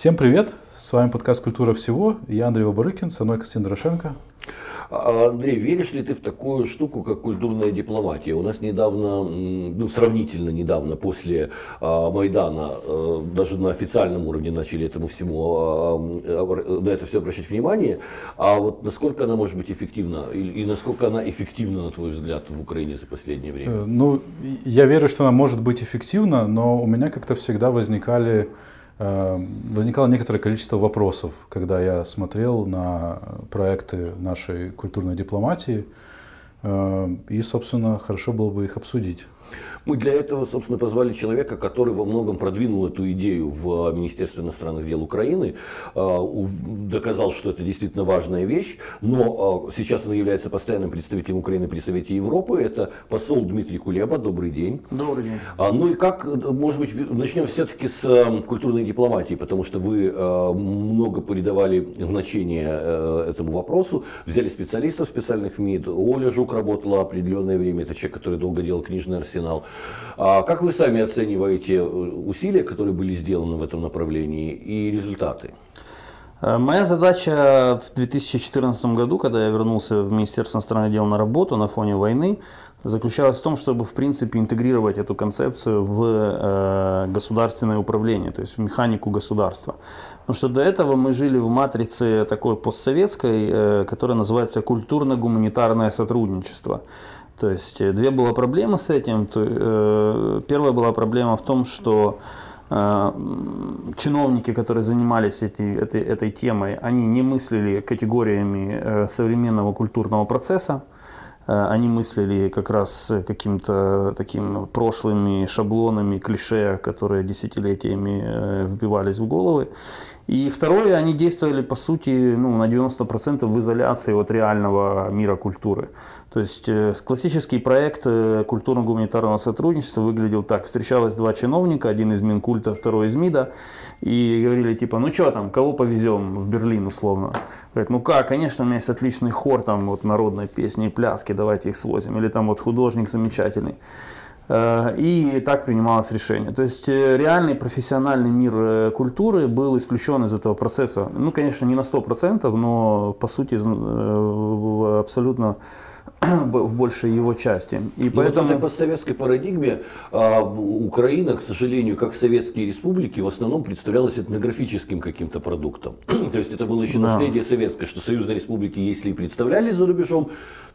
Всем привет! С вами подкаст «Культура всего». Я Андрей Оборыкин, со мной Константин Дорошенко. А, Андрей, веришь ли ты в такую штуку, как культурная дипломатия? У нас недавно, ну, сравнительно недавно, после а, Майдана, а, даже на официальном уровне начали этому всему, на это все обращать внимание. А вот насколько она может быть эффективна? И, насколько она эффективна, на твой взгляд, в Украине за последнее время? Э, ну, я верю, что она может быть эффективна, но у меня как-то всегда возникали возникало некоторое количество вопросов, когда я смотрел на проекты нашей культурной дипломатии, эм, и, собственно, хорошо было бы их обсудить. Мы для этого, собственно, позвали человека, который во многом продвинул эту идею в Министерстве иностранных дел Украины, а, доказал, что это действительно важная вещь, но а, сейчас он является постоянным представителем Украины при Совете Европы. Это посол Дмитрий Кулеба. Добрый день. Добрый день. А, ну и как, может быть, начнем все-таки с культурной дипломатии, потому что вы много придавали значения э, этому вопросу, взяли специалистов специальных в МИД. Оля Жук работала определенное время, это человек, который долго делал книжный арсенал. А как вы сами оцениваете э, усилия, которые были сделаны в этом направлении и результаты? Э, моя задача в 2014 году, когда я вернулся в Министерство иностранных дел на работу на фоне войны, заключалась в том, чтобы в принципе интегрировать эту концепцию в э, государственное управление, то есть в механику государства. Потому что до этого мы жили в матрице такой постсоветской, э, которая называется культурно-гуманитарное сотрудничество. То есть э, две было проблемы с этим. Э, первая была проблема в том, что э, чиновники, которые занимались этой, этой, этой темой, они не мыслили категориями современного культурного процесса. Они мыслили как раз каким-то таким прошлыми шаблонами, клише, которые десятилетиями вбивались в головы. И второе, они действовали, по сути, ну, на 90% в изоляции от реального мира культуры. То есть э, классический проект э, культурно-гуманитарного сотрудничества выглядел так. Встречалось два чиновника, один из Минкульта, второй из МИДа, и говорили типа, ну что там, кого повезем в Берлин условно? Говорят, ну как, конечно, у меня есть отличный хор там вот народной песни и пляски, давайте их свозим. Или там вот художник замечательный. Э, и так принималось решение. То есть реальный профессиональный мир культуры был исключен из этого процесса. Ну, конечно, не на 100%, но по сути абсолютно в большей его части. И Но поэтому... в этой постсоветской парадигме а, Украина, к сожалению, как советские республики, в основном представлялась этнографическим каким-то продуктом. То есть это было еще да. наследие советское, что союзные республики, если и представлялись за рубежом,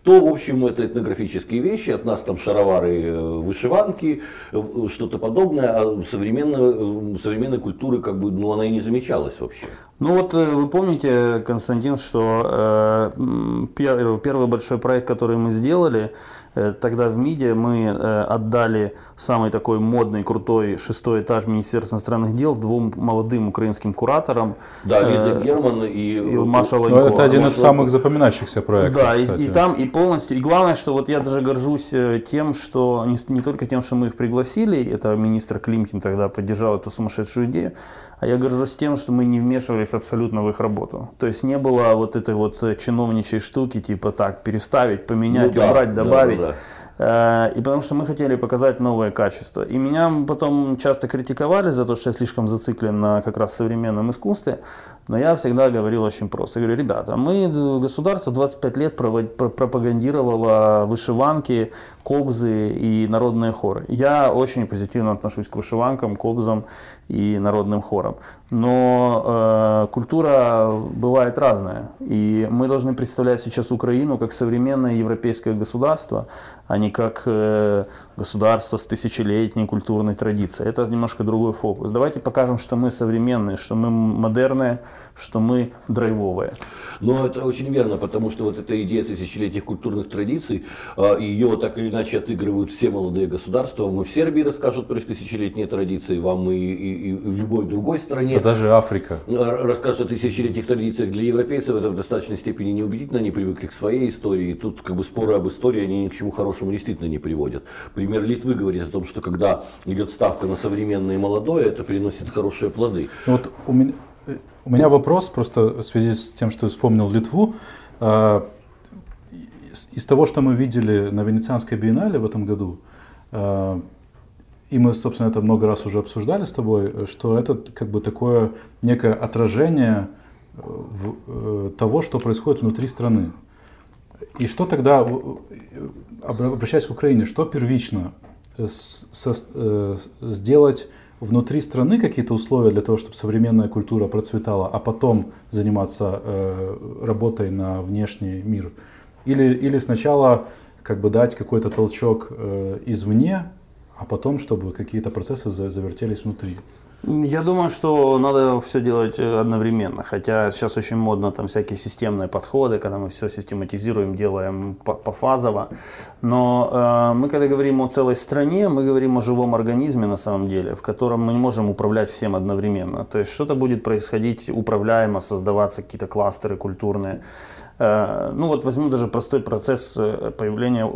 то, в общем, это этнографические вещи, от нас там шаровары, э, вышиванки, э, что-то подобное, а современной, э, современной культуры как бы, ну, она и не замечалась вообще. Ну вот вы помните, Константин, что э, первый, большой проект, который мы сделали, тогда в МИДе мы э, отдали самый такой модный, крутой шестой этаж Министерства иностранных дел двум молодым украинским кураторам. Да, Лиза э, Герман и, и Маша Ланько. Ну, это один из самых запоминающихся проектов, Да, и, и там, и полностью. И главное, что вот я даже горжусь тем, что не, не только тем, что мы их пригласили, это министр Климкин тогда поддержал эту сумасшедшую идею, а я горжусь тем, что мы не вмешивались абсолютно в их работу. То есть не было вот этой вот чиновничьей штуки, типа так, переставить, поменять, ну, да, убрать, добавить. Да, да, да. Э, и потому что мы хотели показать новое качество. И меня потом часто критиковали за то, что я слишком зациклен на как раз современном искусстве. Но я всегда говорил очень просто. Я говорю, ребята, мы, государство 25 лет пропагандировало вышиванки, кобзы и народные хоры. Я очень позитивно отношусь к вышиванкам, кобзам и народным хорам. Но э, культура бывает разная. И мы должны представлять сейчас Украину как современное европейское государство, а не как э, государство с тысячелетней культурной традицией. Это немножко другой фокус. Давайте покажем, что мы современные, что мы модерные, что мы драйвовые. Но это очень верно, потому что вот эта идея тысячелетних культурных традиций, э, ее так или иначе отыгрывают все молодые государства. Мы в Сербии расскажут про их тысячелетние традиции, вам и, и, и в любой другой стране. Да даже Африка. Расскажут о тысячелетних традициях. Для европейцев это в достаточной степени неубедительно, они привыкли к своей истории. И тут как бы споры об истории, они ни к чему хорошему действительно не приводят. Пример Литвы говорит о том, что когда идет ставка на современное и молодое, это приносит хорошие плоды. Ну вот у меня, у меня вопрос просто в связи с тем, что вспомнил Литву. А, из того, что мы видели на Венецианской биеннале в этом году, а, и мы, собственно, это много раз уже обсуждали с тобой, что это как бы такое некое отражение э, в, э, того, что происходит внутри страны. И что тогда, обращаясь к Украине, что первично с, со, э, сделать внутри страны какие-то условия для того, чтобы современная культура процветала, а потом заниматься э, работой на внешний мир? Или, или сначала как бы дать какой-то толчок э, извне, а потом, чтобы какие-то процессы завертелись внутри? Я думаю, что надо все делать э, одновременно. Хотя сейчас очень модно там всякие системные подходы, когда мы все систематизируем, делаем пофазово. Но э, мы когда говорим о целой стране, мы говорим о живом организме на самом деле, в котором мы не можем управлять всем одновременно. То есть что-то будет происходить управляемо, создаваться какие-то кластеры культурные. Э, ну вот возьму даже простой процесс э, появления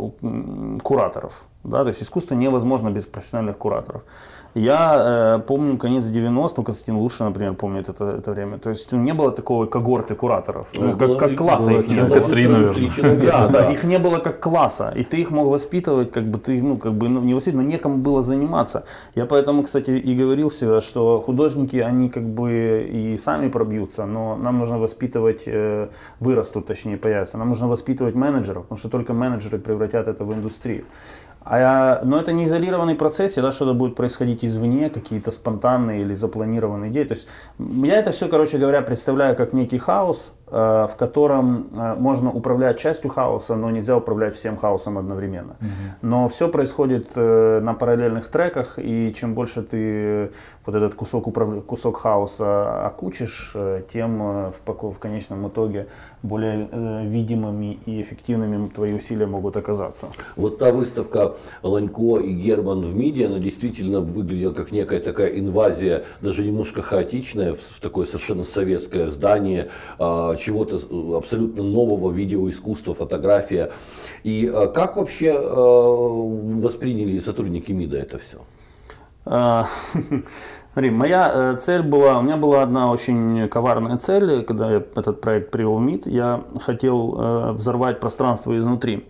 кураторов. Да? То есть искусство невозможно без профессиональных кураторов. Я э, помню конец 90-х, ну, Константин Лучшин, например, помнит это, это время. То есть не было такого когорты кураторов, ну, как, было, как класса их не было. Три, наверное. Да, да, их не было как класса. И ты их мог воспитывать, как бы ты, ну, как бы, ну, не воспитывать, но некому было заниматься. Я поэтому, кстати, и говорил всегда, что художники, они как бы и сами пробьются, но нам нужно воспитывать, э, вырастут, точнее, появятся. Нам нужно воспитывать менеджеров, потому что только менеджеры превратят это в индустрию. А, но это не изолированный процесс, всегда что-то будет происходить извне, какие-то спонтанные или запланированные идеи. То есть я это все, короче говоря, представляю как некий хаос, в котором э, можно управлять частью хаоса, но нельзя управлять всем хаосом одновременно. Угу. Но все происходит э, на параллельных треках, и чем больше ты вот этот кусок, управ... кусок хаоса окучишь, тем в, в конечном итоге более видимыми и эффективными твои усилия могут оказаться. Вот та выставка Ланько и Герман в МИДе, она действительно выглядела как некая такая инвазия, даже немножко хаотичная, в такое совершенно советское здание, а, чего-то э, абсолютно нового видеоискусства, фотография. И э, как вообще э, восприняли сотрудники МИДа это все? А, смотри, моя цель была, у меня была одна очень коварная цель, когда я этот проект привел в МИД, я хотел взорвать пространство изнутри.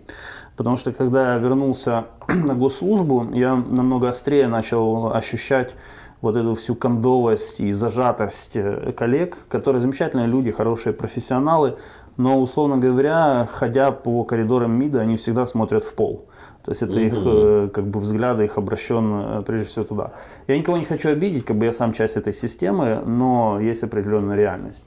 Потому что когда я вернулся на госслужбу, я намного острее начал ощущать вот эту всю кондовость и зажатость э, коллег, которые замечательные люди, хорошие профессионалы, но, условно говоря, ходя по коридорам МИДа, они всегда смотрят в пол. То есть это их э, как бы взгляды, их обращен э, прежде всего туда. Я никого не хочу обидеть, как бы я сам часть этой системы, но есть определенная реальность.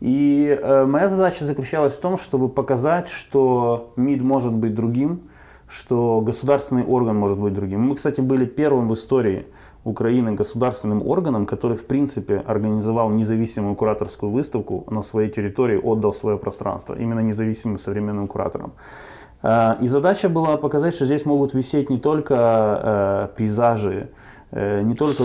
И э, моя задача заключалась в том, чтобы показать, что МИД может быть другим, что государственный орган может быть другим. Мы, кстати, были первым в истории Украины государственным органом, который в принципе организовал независимую кураторскую выставку на своей территории, отдал свое пространство именно независимым современным кураторам. Э, и задача была показать, что здесь могут висеть не только э, пейзажи, э, не только,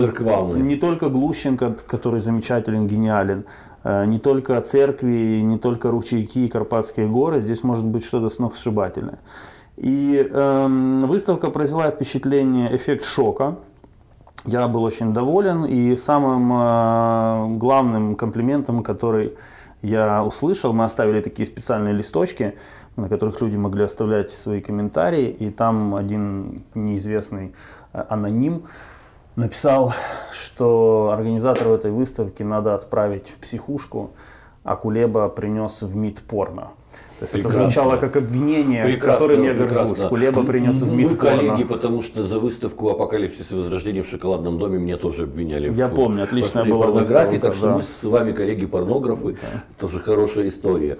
не только Глущенко, который замечателен, гениален, не только церкви, не только ручейки и Карпатские горы, здесь может быть что-то сногсшибательное. И э, выставка произвела впечатление, эффект шока, я был очень доволен, и самым э, главным комплиментом, который я услышал, мы оставили такие специальные листочки, на которых люди могли оставлять свои комментарии, и там один неизвестный э, аноним написал, что организатору этой выставки надо отправить в психушку, а Кулеба принес в МИД порно. То есть прекрасно. это звучало как обвинение, прекрасно, которым я горжусь. Прекрасно. Кулеба принес в МИД Мы коллеги, потому что за выставку «Апокалипсис и возрождение в шоколадном доме» меня тоже обвиняли. Я в, помню, отличная была порнографии, так что да. мы с вами коллеги-порнографы, да. тоже хорошая история.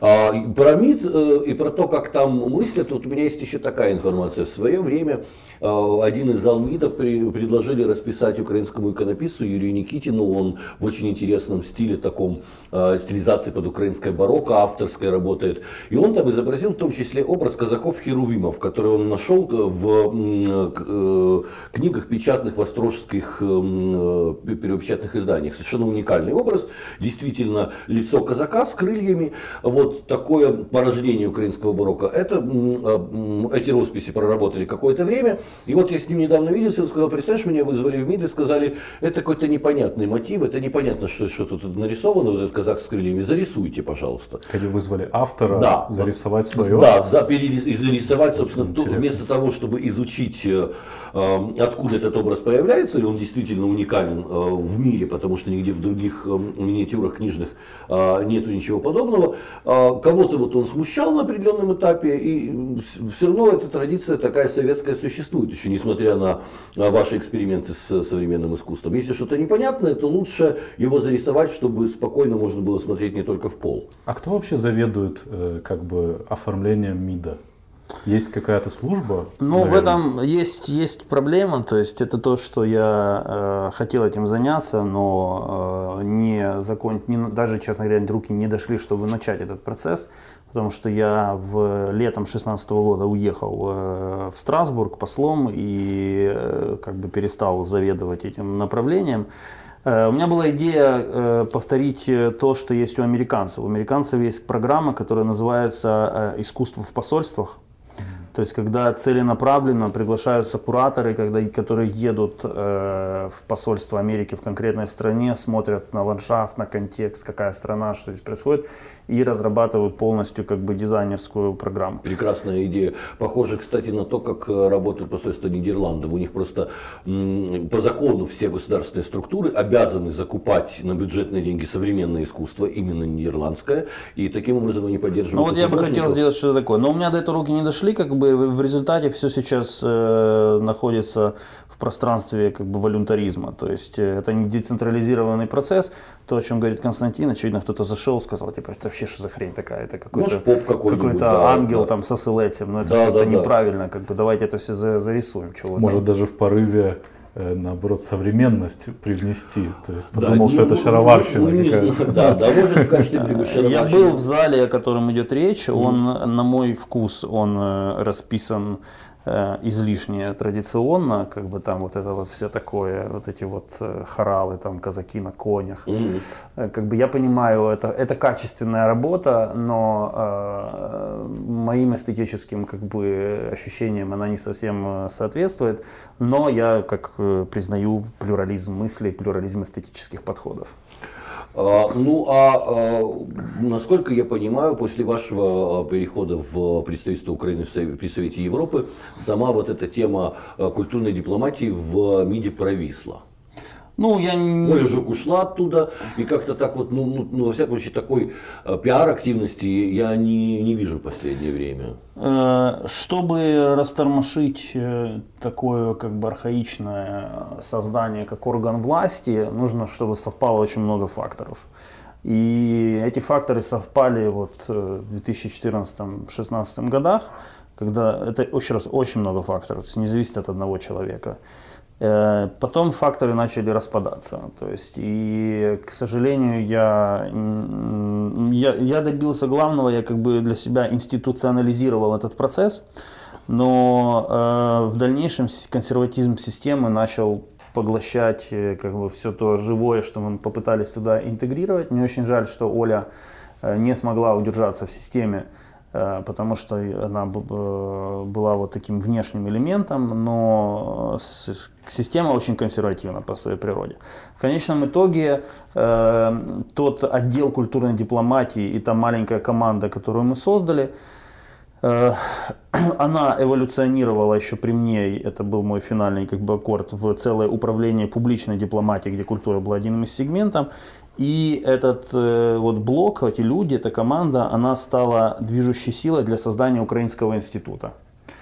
А, про МИД э, и про то, как там мыслят, вот у меня есть еще такая информация. В свое время один из залмидов при, предложили расписать украинскому иконописцу Юрию Никитину. Он в очень интересном стиле, таком э, стилизации под украинское барокко, авторской работает. И он там изобразил в том числе образ казаков-херувимов, который он нашел в э, книгах печатных в острожских э, перепечатных изданиях. Совершенно уникальный образ. Действительно, лицо казака с крыльями. Вот такое порождение украинского барокко. Это, эти росписи проработали какое-то время. И вот я с ним недавно виделся, он сказал, представляешь, меня вызвали в МИД и сказали, это какой-то непонятный мотив, это непонятно, что, что тут нарисовано, вот этот казак с крыльями, зарисуйте, пожалуйста. Кого вызвали автора да. зарисовать свое. Да, за, зарисовать, собственно, то, вместо того, чтобы изучить э, Эм, откуда этот образ появляется, и он действительно уникален э, в мире, потому что нигде в других эм, миниатюрах книжных э, нету ничего подобного. Кого-то вот он смущал на определенном этапе, и все равно эта традиция такая советская существует, еще несмотря на ваши эксперименты с современным искусством. Если что-то непонятное, то лучше его зарисовать, чтобы спокойно можно было смотреть не только в пол. А кто вообще заведует как бы оформлением МИДа? Есть какая-то служба? Ну, наверное? в этом есть, есть проблема. То есть это то, что я э, хотел этим заняться, но э, не закон, не, даже, честно говоря, руки не дошли, чтобы начать этот процесс. Потому что я в летом 2016 года уехал э, в Страсбург послом и э, как бы перестал заведовать этим направлением. Э, у меня была идея э, повторить э, то, что есть у американцев. У американцев есть программа, которая называется «Искусство в посольствах». То есть, когда целенаправленно приглашаются кураторы, когда, которые едут э, в посольство Америки в конкретной стране, смотрят на ландшафт, на контекст, какая страна, что здесь происходит, и разрабатывают полностью как бы дизайнерскую программу. Прекрасная идея. Похоже, кстати, на то, как э, работает посольство Нидерландов. У них просто по закону все государственные структуры обязаны закупать на бюджетные деньги современное искусство, именно нидерландское, и таким образом они поддерживают. Ну вот я бы хотел сделать что-то такое, но у меня до этого руки не дошли, как бы в результате все сейчас э, находится пространстве как бы волюнтаризма. То есть э, это не децентрализированный процесс. То, о чем говорит Константин, очевидно, кто-то зашел, сказал, типа, это вообще что за хрень такая, это какой-то какой какой да, ангел да. там со селетем, но это да, что-то да, неправильно, как бы давайте это все зарисуем. Чего Может даже в порыве э, наоборот, современность привнести. То есть подумал, да, что это шароварщина не, какая-то. Да, да, может в качестве Я был в зале, о котором идет речь, он, на мой вкус, он э, расписан излишне традиционно, как бы там вот это вот все такое, вот эти вот э, хоралы, там казаки на конях. Mm-hmm. Как бы я понимаю, это, это качественная работа, но э, моим эстетическим как бы ощущениям она не совсем соответствует, но я как признаю плюрализм мыслей, плюрализм эстетических подходов. А, ну а, а насколько я понимаю, после вашего а, перехода в представительство Украины при Совете Европы, сама вот эта тема культурной дипломатии в МИДе провисла. Ну, я не... Оля же ушла оттуда, и как-то так вот, ну, ну, ну во всяком случае, такой э, пиар-активности я не, не вижу в последнее время. Э, чтобы растормошить э, такое как бы архаичное создание, как орган власти, нужно, чтобы совпало очень много факторов. И эти факторы совпали вот в 2014-2016 годах, когда это, еще раз, очень много факторов, то есть не зависит от одного человека. Э, потом факторы начали распадаться. То есть, и, к сожалению, я, я, я добился главного, я как бы для себя институционализировал этот процесс, но э, в дальнейшем консерватизм системы начал поглощать э, как бы все то живое, что мы попытались туда интегрировать. Мне очень жаль, что Оля э, не смогла удержаться в системе потому что она была вот таким внешним элементом, но система очень консервативна по своей природе. В конечном итоге э, тот отдел культурной дипломатии и та маленькая команда, которую мы создали, э, она эволюционировала еще при мне, это был мой финальный как бы аккорд, в целое управление публичной дипломатией, где культура была одним из сегментов. И этот э, вот блок, эти люди, эта команда, она стала движущей силой для создания Украинского института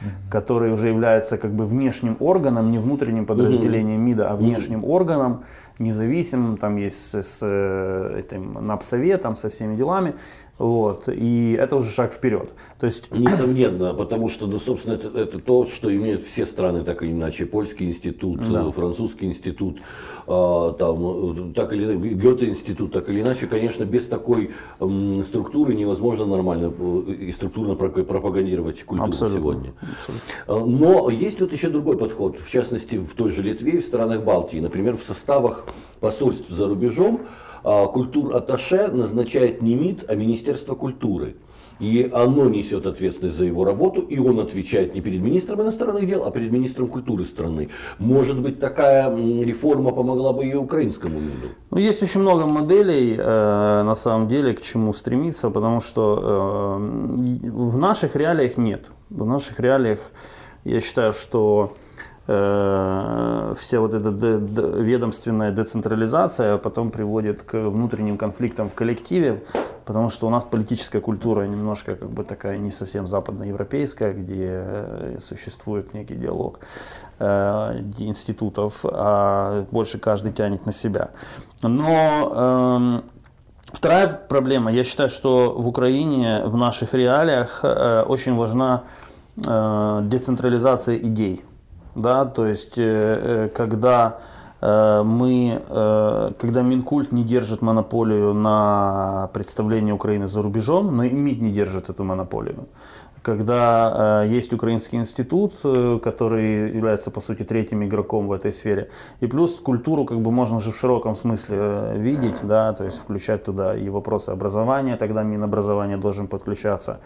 mm-hmm. который уже является как бы внешним органом, не внутренним подразделением МИДа, а внешним mm-hmm. органом, независимым, там есть с, с э, этим НАПСоветом, со всеми делами. Вот, и это уже шаг вперед. То есть... Несомненно, потому что, ну, собственно, это, это то, что имеют все страны, так или иначе. Польский институт, да. французский институт, а, там, так или иначе, Гёте-институт, так или иначе, конечно, без такой м, структуры невозможно нормально э, и структурно пропагандировать культуру Абсолютно. сегодня. Абсолютно. Но есть вот еще другой подход, в частности, в той же Литве и в странах Балтии. Например, в составах посольств за рубежом а, культур-атташе назначает не МИД, а Министерство культуры. и оно несет ответственность за его работу, и он отвечает не перед министром иностранных дел, а перед министром культуры страны. Может быть, такая реформа помогла бы и украинскому МИДу? Ну, есть очень много моделей, э, на самом деле, к чему стремиться, потому что э, в наших реалиях нет. В наших реалиях я считаю, что Э, вся вот эта ведомственная децентрализация потом приводит к внутренним конфликтам в коллективе, потому что у нас политическая культура немножко как бы такая не совсем западноевропейская, где э, существует некий диалог э, институтов, а больше каждый тянет на себя. Но эм, Вторая проблема, я считаю, что в Украине в наших реалиях очень важна децентрализация идей да, то есть э, э, когда э, мы, когда Минкульт не держит монополию на представление Украины за рубежом, но и МИД не держит эту монополию когда есть Украинский институт, который является, по сути, третьим игроком в этой сфере. И плюс культуру как бы можно же в широком смысле видеть, да, то есть включать туда и вопросы образования, тогда Минобразование должен подключаться.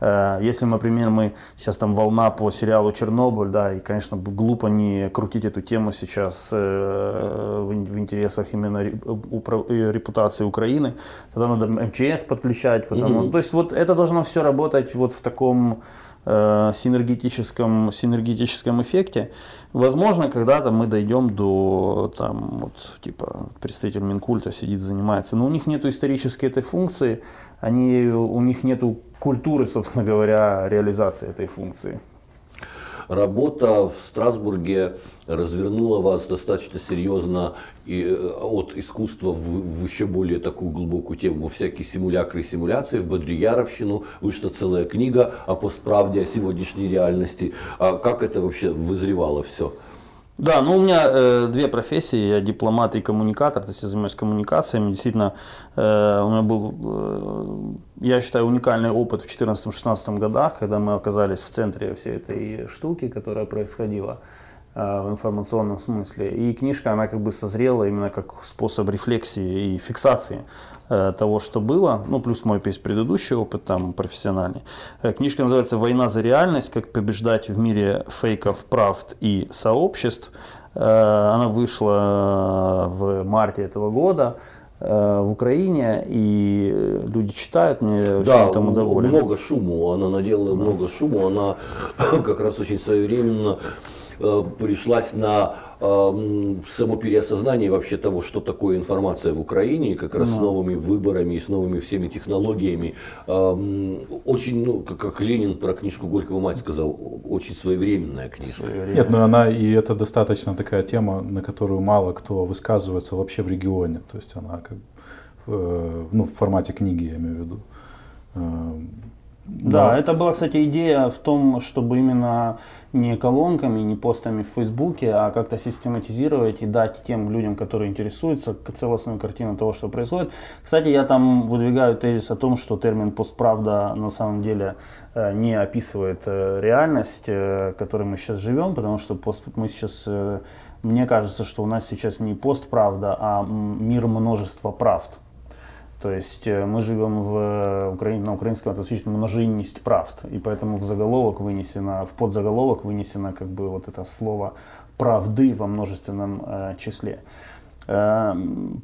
Э, если, например, мы сейчас там волна по сериалу Чернобыль, да, и, конечно, глупо не крутить эту тему сейчас э, в, интересах именно репутации Украины, тогда надо МЧС подключать, потому, mm-hmm. то есть вот это должно все работать вот в таком э, синергетическом, синергетическом эффекте. Возможно, когда-то мы дойдем до, там, вот, типа, представитель Минкульта сидит, занимается, но у них нет исторической этой функции, они, у них нет культуры, собственно говоря, реализации этой функции. Работа в Страсбурге развернула вас достаточно серьезно и э, от искусства в, в еще более такую глубокую тему, всякие симулякры и симуляции, в Бодрияровщину вышла целая книга о постправде, о сегодняшней реальности. А как это вообще вызревало все? Да, ну у меня э, две профессии, я дипломат и коммуникатор, то есть я занимаюсь коммуникациями. Действительно, э, у меня был, э, я считаю, уникальный опыт в 2014-2016 годах, когда мы оказались в центре всей этой штуки, которая происходила. Э, в информационном смысле. И книжка, она как бы созрела именно как способ рефлексии и фиксации э, того, что было. Ну, плюс мой весь предыдущий опыт там профессиональный. Э, книжка называется «Война за реальность. Как побеждать в мире фейков, правд и сообществ». Она вышла в марте этого года в Украине, и люди читают, мне очень да, этому доволен. много шуму, она наделала много шуму, она как раз очень своевременно пришлась на э, само переосознание вообще того, что такое информация в Украине, как раз да. с новыми выборами и с новыми всеми технологиями. Э, очень, ну, как, как Ленин про книжку Горького мать сказал, очень своевременная книжка. Нет, ну она и это достаточно такая тема, на которую мало кто высказывается вообще в регионе. То есть она как э, ну, в формате книги, я имею в виду. Да, да, это была, кстати, идея в том, чтобы именно не колонками, не постами в Фейсбуке, а как-то систематизировать и дать тем людям, которые интересуются, целостную картину того, что происходит. Кстати, я там выдвигаю тезис о том, что термин постправда на самом деле э, не описывает э, реальность, э, в которой мы сейчас живем, потому что пост, мы сейчас, мне кажется, что у нас сейчас не постправда, а мир множества правд. То есть э, мы живем в э, Украине, на украинском это звучит множинность правд, и поэтому в заголовок вынесено, в подзаголовок вынесено как бы вот это слово правды во множественном э, числе. Э,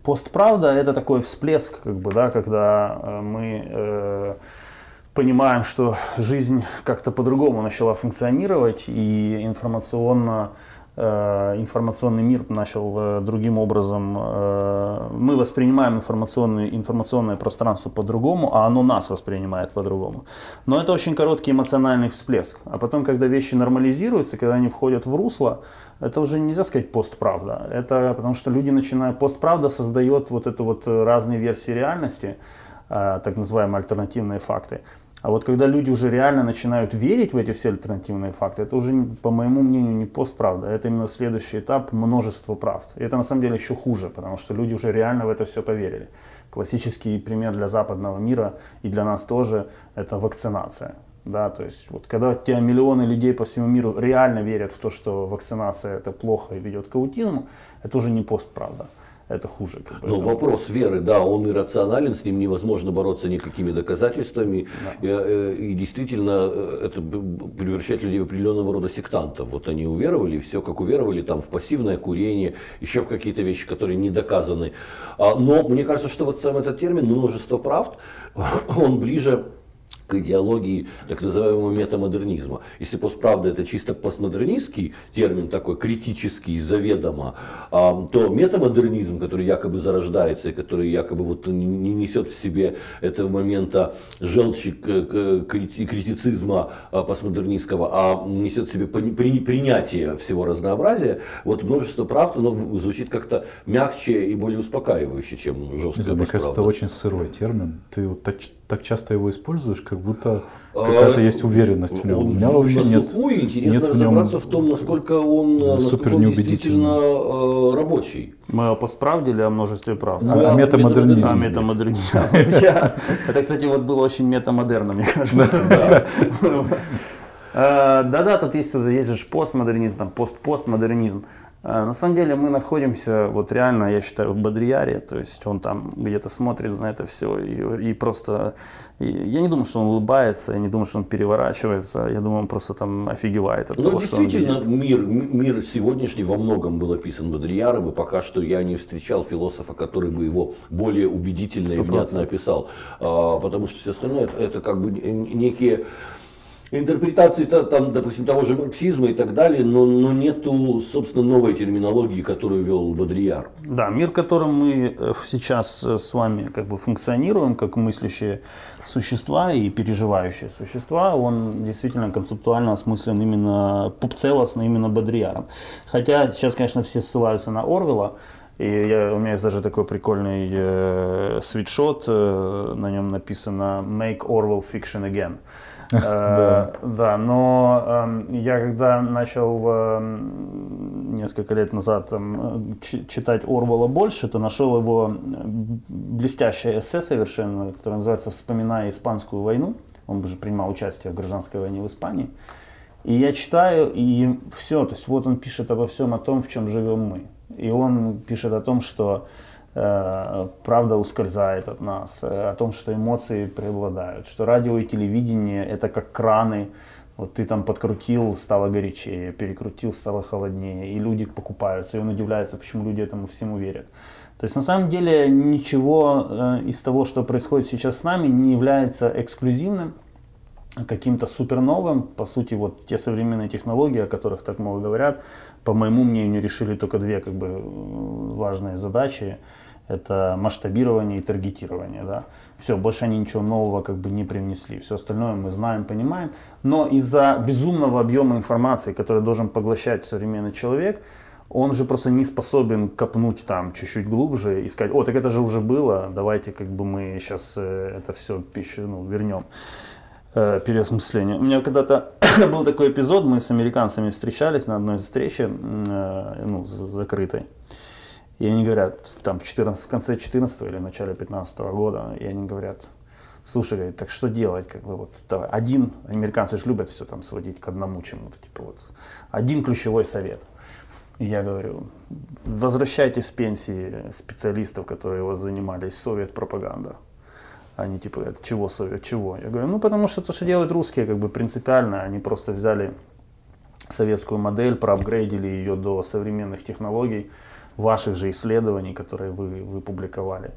постправда это такой всплеск, как бы, да, когда э, мы э, понимаем, что жизнь как-то по-другому начала функционировать и информационно информационный мир начал э, другим образом, э, мы воспринимаем информационное, информационное пространство по-другому, а оно нас воспринимает по-другому. Но это очень короткий эмоциональный всплеск. А потом, когда вещи нормализируются, когда они входят в русло, это уже нельзя сказать постправда. Это потому что люди начинают... Постправда создает вот это вот разные версии реальности, так называемые альтернативные факты. А вот когда люди уже реально начинают верить в эти все альтернативные факты, это уже, по моему мнению, не постправда, это именно следующий этап множества правд. И это на самом деле еще хуже, потому что люди уже реально в это все поверили. Классический пример для западного мира и для нас тоже это вакцинация. Да, то есть вот когда у тебя миллионы людей по всему миру реально верят в то, что вакцинация это плохо и ведет к аутизму, это уже не постправда. Это хуже. Как бы, Но это- вопрос веры, да, он иррационален, с ним невозможно бороться никакими доказательствами. И, э, и действительно, э, это превращает людей в определенного рода сектантов. Вот они уверовали, все как уверовали, там в пассивное курение, еще в какие-то вещи, которые не доказаны. А, Но мне кажется, что вот сам этот термин «множество правд», он ближе к идеологии так называемого метамодернизма. Если постправда это чисто постмодернистский термин, такой критический, заведомо, а, то метамодернизм, который якобы зарождается и который якобы вот не несет в себе этого момента желчи критицизма а, постмодернистского, а несет в себе принятие всего разнообразия, вот множество правд, оно звучит как-то мягче и более успокаивающе, чем знаю, мне кажется, это очень сырой термин. Ты вот так, часто его используешь, как будто А, какая-то есть уверенность в нем. У меня вообще нет. интересно нет в нем разобраться в том, насколько он, насколько супер действительно э, рабочий. Мы о постправде или о множестве правд? А- Да, о метамодернизме. А, метамодернизм. Я- Это, кстати, вот было очень метамодерно, мне кажется. Э, Да-да, тут есть, есть же постмодернизм, там, пост-постмодернизм. Э, На самом деле мы находимся, вот реально, я считаю, в Бодрияре, то есть он там где-то смотрит на это все и, и просто, и я не думаю, что он улыбается, я не думаю, что он переворачивается, я думаю, он просто там офигевает от Ну, того, что он действительно, мир, мир сегодняшний во многом был описан Бодрияром, и пока что я не встречал философа, который бы его более убедительно и Сто внятно описал. А, потому что все остальное это, это как бы некие интерпретации, та- там, допустим, того же марксизма и так далее, но, но нету, собственно, новой терминологии, которую вел Бодрияр. Да, мир, в котором мы э, сейчас э, с вами как бы функционируем, как мыслящие существа и переживающие существа, он действительно концептуально осмыслен именно целостно именно Бодрияром. Хотя сейчас, конечно, все ссылаются на Орвела, и я- у меня есть даже такой прикольный э, свитшот, э, на нем написано «Make Orwell Fiction Again». Э, Да, но эм, я когда начал эм, несколько лет назад э, чи- читать Орвала больше, то нашел его э, блестящее эссе совершенно, которое называется «Вспоминая испанскую войну». Он же принимал участие в гражданской войне в Испании. И я читаю, и все, то есть вот он пишет обо всем о том, в чем живем мы. И он пишет о том, что э, правда ускользает от нас, э, о том, что эмоции преобладают, что радио и телевидение это как краны, вот ты там подкрутил, стало горячее, перекрутил, стало холоднее, и люди покупаются, и он удивляется, почему люди этому всему верят. То есть на самом деле ничего э, из того, что происходит сейчас с нами, не является эксклюзивным, каким-то суперновым. По сути, вот те современные технологии, о которых так много говорят, по моему мнению, решили только две как бы э, важные задачи. Это масштабирование и таргетирование. Да? Все, больше они ничего нового как бы не привнесли. Все остальное мы знаем, понимаем. Но из-за безумного объема информации, который должен поглощать современный человек, он же просто не способен копнуть там чуть-чуть глубже и сказать, о, так это же уже было, давайте как бы мы сейчас это все пищу, ну, вернем э, переосмысление. У меня когда-то был такой эпизод, мы с американцами встречались на одной встрече, э, ну, закрытой. И они говорят, там, в 14, в конце 14 или начале 15 года, и они говорят, слушай, говорит, так что делать, как бы вот, давай, один, американцы же любят все там сводить к одному чему-то, типа вот, один ключевой совет. И я говорю, возвращайте с пенсии специалистов, которые у вас занимались совет пропаганда. Они типа, говорят, чего совет, чего? Я говорю, ну потому что то, что делают русские, как бы принципиально, они просто взяли советскую модель, проапгрейдили ее до современных технологий, ваших же исследований, которые вы, вы публиковали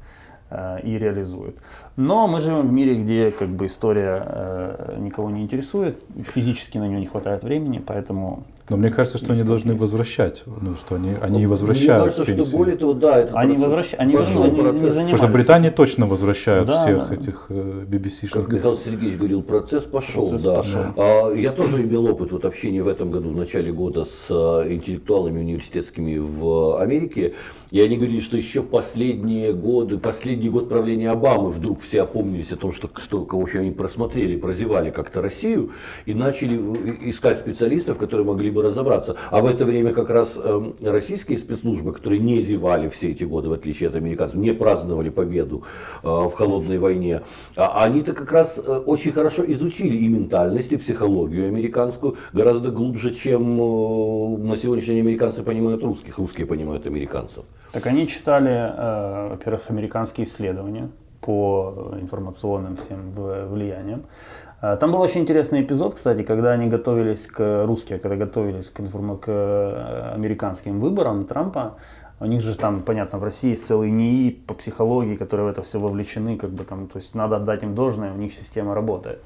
э, и реализуют. Но мы живем в мире, где как бы история э, никого не интересует, физически на нее не хватает времени, поэтому Но мне кажется, что они должны есть. возвращать, ну, что они, они и Мне возвращают кажется, с пенсии. что более того, да, это они возвращают, они, пошел они не процесс. занимаются. Потому что в Британии точно возвращают Да, всех да. этих э, Как BBC-шников. Михаил Сергеевич говорил, процесс пошел. Процесс да. пошел. А, Я тоже имел опыт вот, общения в этом году, в начале года, с а, интеллектуалами университетскими в Америке. И они говорили, что еще в последние годы, последний год правления Обамы вдруг все опомнились о том, что, что в общем, они просмотрели, прозевали как-то Россию и начали искать специалистов, которые могли бы разобраться. А в это время как раз э, российские спецслужбы, которые не зевали все эти годы, в отличие от американцев, не праздновали победу э, в холодной войне, а они-то как раз э, очень хорошо изучили и ментальность, и психологию американскую гораздо глубже, чем э, на сегодняшний день американцы понимают русских, русские понимают американцев. Так они читали, во-первых, американские исследования по информационным всем влияниям. Э, там был очень интересный эпизод, кстати, когда они готовились к русские, когда готовились к, к э, американским выборам Трампа. У них же там, понятно, в России есть целые НИИ по психологии, которые в это все вовлечены, как бы там, то есть надо отдать им должное, у них система работает.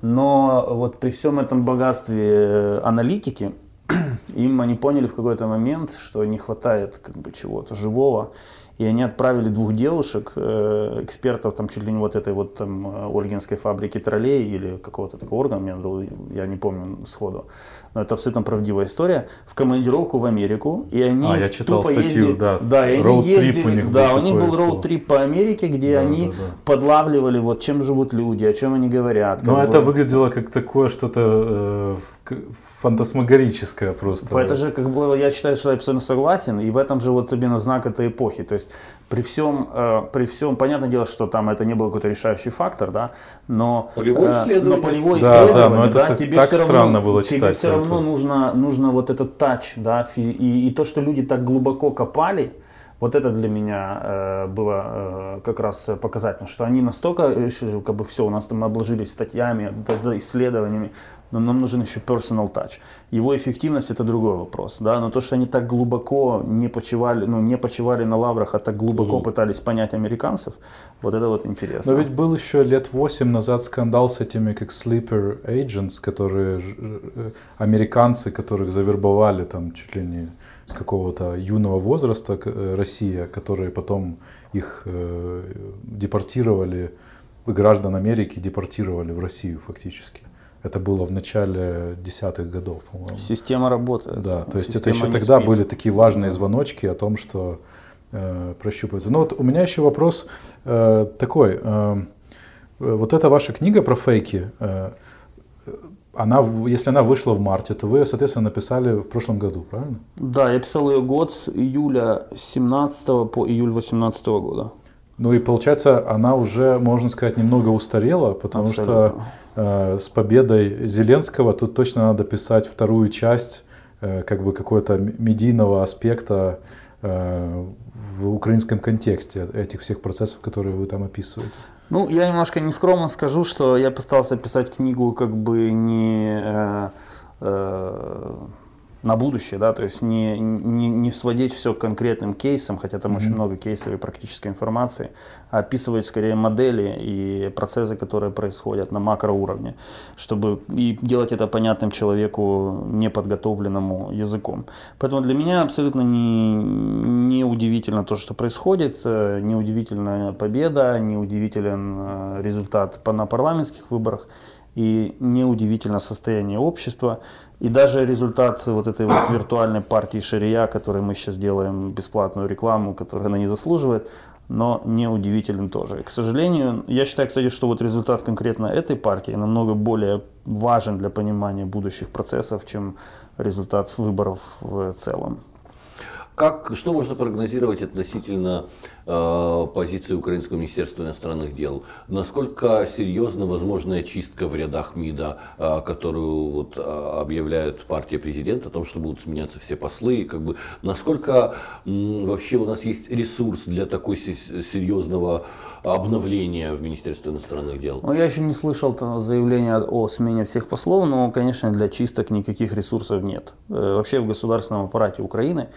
Но вот при всем этом богатстве аналитики, им они поняли в какой-то момент, что не хватает как бы чего-то живого, и они отправили двух девушек, э, экспертов, там чуть ли не вот этой вот там э, Ольгинской фабрики троллей или какого-то такого органа, я не помню сходу, но это абсолютно правдивая история, в командировку в Америку, и они а, я читал статью, ездили, да, да, и они ездили, у них да, был у них был роуд-трип по Америке, где да, они да, да. подлавливали, вот чем живут люди, о чем они говорят. Но это выглядело как такое что-то э, фантасмагорическое просто. Это же, как бы, я считаю, что я абсолютно согласен, и в этом же вот собственно знак этой эпохи. То есть при всем, э, при всем, понятное дело, что там это не был какой-то решающий фактор, да, но полевое э, исследование, но полевое да, исследование, да, но это да, тебе так все странно равно, было читать. Тебе все равно это. нужно, нужно вот этот тач, да, и, и то, что люди так глубоко копали, вот это для меня э, было э, как раз показательно, что они настолько решили, как бы все, у нас там обложились статьями, исследованиями, но нам нужен еще personal touch. Его эффективность это другой вопрос, да, но то, что они так глубоко не почивали, ну, не почивали на лаврах, а так глубоко mm. пытались понять американцев, вот это вот интересно. Но ведь был еще лет восемь назад скандал с этими как sleeper agents, которые, э, американцы, которых завербовали там чуть ли не с какого-то юного возраста э, Россия, которые потом их э, депортировали, граждан Америки депортировали в Россию фактически. Это было в начале десятых годов, по-моему. Система работает. Да, то есть Система это еще тогда спит. были такие важные звоночки о том, что э, прощупывается. Но вот у меня еще вопрос э, такой. Э, вот эта ваша книга про фейки, э, она, если она вышла в марте, то вы ее, соответственно, написали в прошлом году, правильно? Да, я писал ее год с июля 17 по июль 18 года. Ну и получается, она уже, можно сказать, немного устарела, потому Абсолютно. что э, с победой Зеленского тут точно надо писать вторую часть э, как бы какого-то медийного аспекта э, в украинском контексте этих всех процессов, которые вы там описываете. Ну, я немножко нескромно скажу, что я пытался писать книгу как бы не э, э, на будущее, да, то есть не, не, не сводить все к конкретным кейсам, хотя там mm-hmm. очень много кейсов и практической информации, а описывать скорее модели и процессы, которые происходят на макроуровне, чтобы и делать это понятным человеку, неподготовленному языком. Поэтому для меня абсолютно не, не удивительно то, что происходит, э, не удивительна победа, не удивителен э, результат на парламентских выборах и неудивительно состояние общества. И даже результат вот этой вот виртуальной партии Шария, которой мы сейчас делаем бесплатную рекламу, которая она не заслуживает, но неудивителен тоже. К сожалению, я считаю, кстати, что вот результат конкретно этой партии намного более важен для понимания будущих процессов, чем результат выборов в целом. Как, что можно прогнозировать относительно позиции Украинского министерства иностранных дел? Насколько серьезна возможная чистка в рядах МИДа, э, которую вот, э, объявляет партия президента, о том, что будут сменяться все послы? Как бы, насколько вообще у нас есть ресурс для такой серьезного обновления в Министерстве иностранных дел? Ну, я еще не слышал заявления о смене всех послов, но, конечно, для чисток никаких ресурсов нет. Э, вообще в государственном аппарате Украины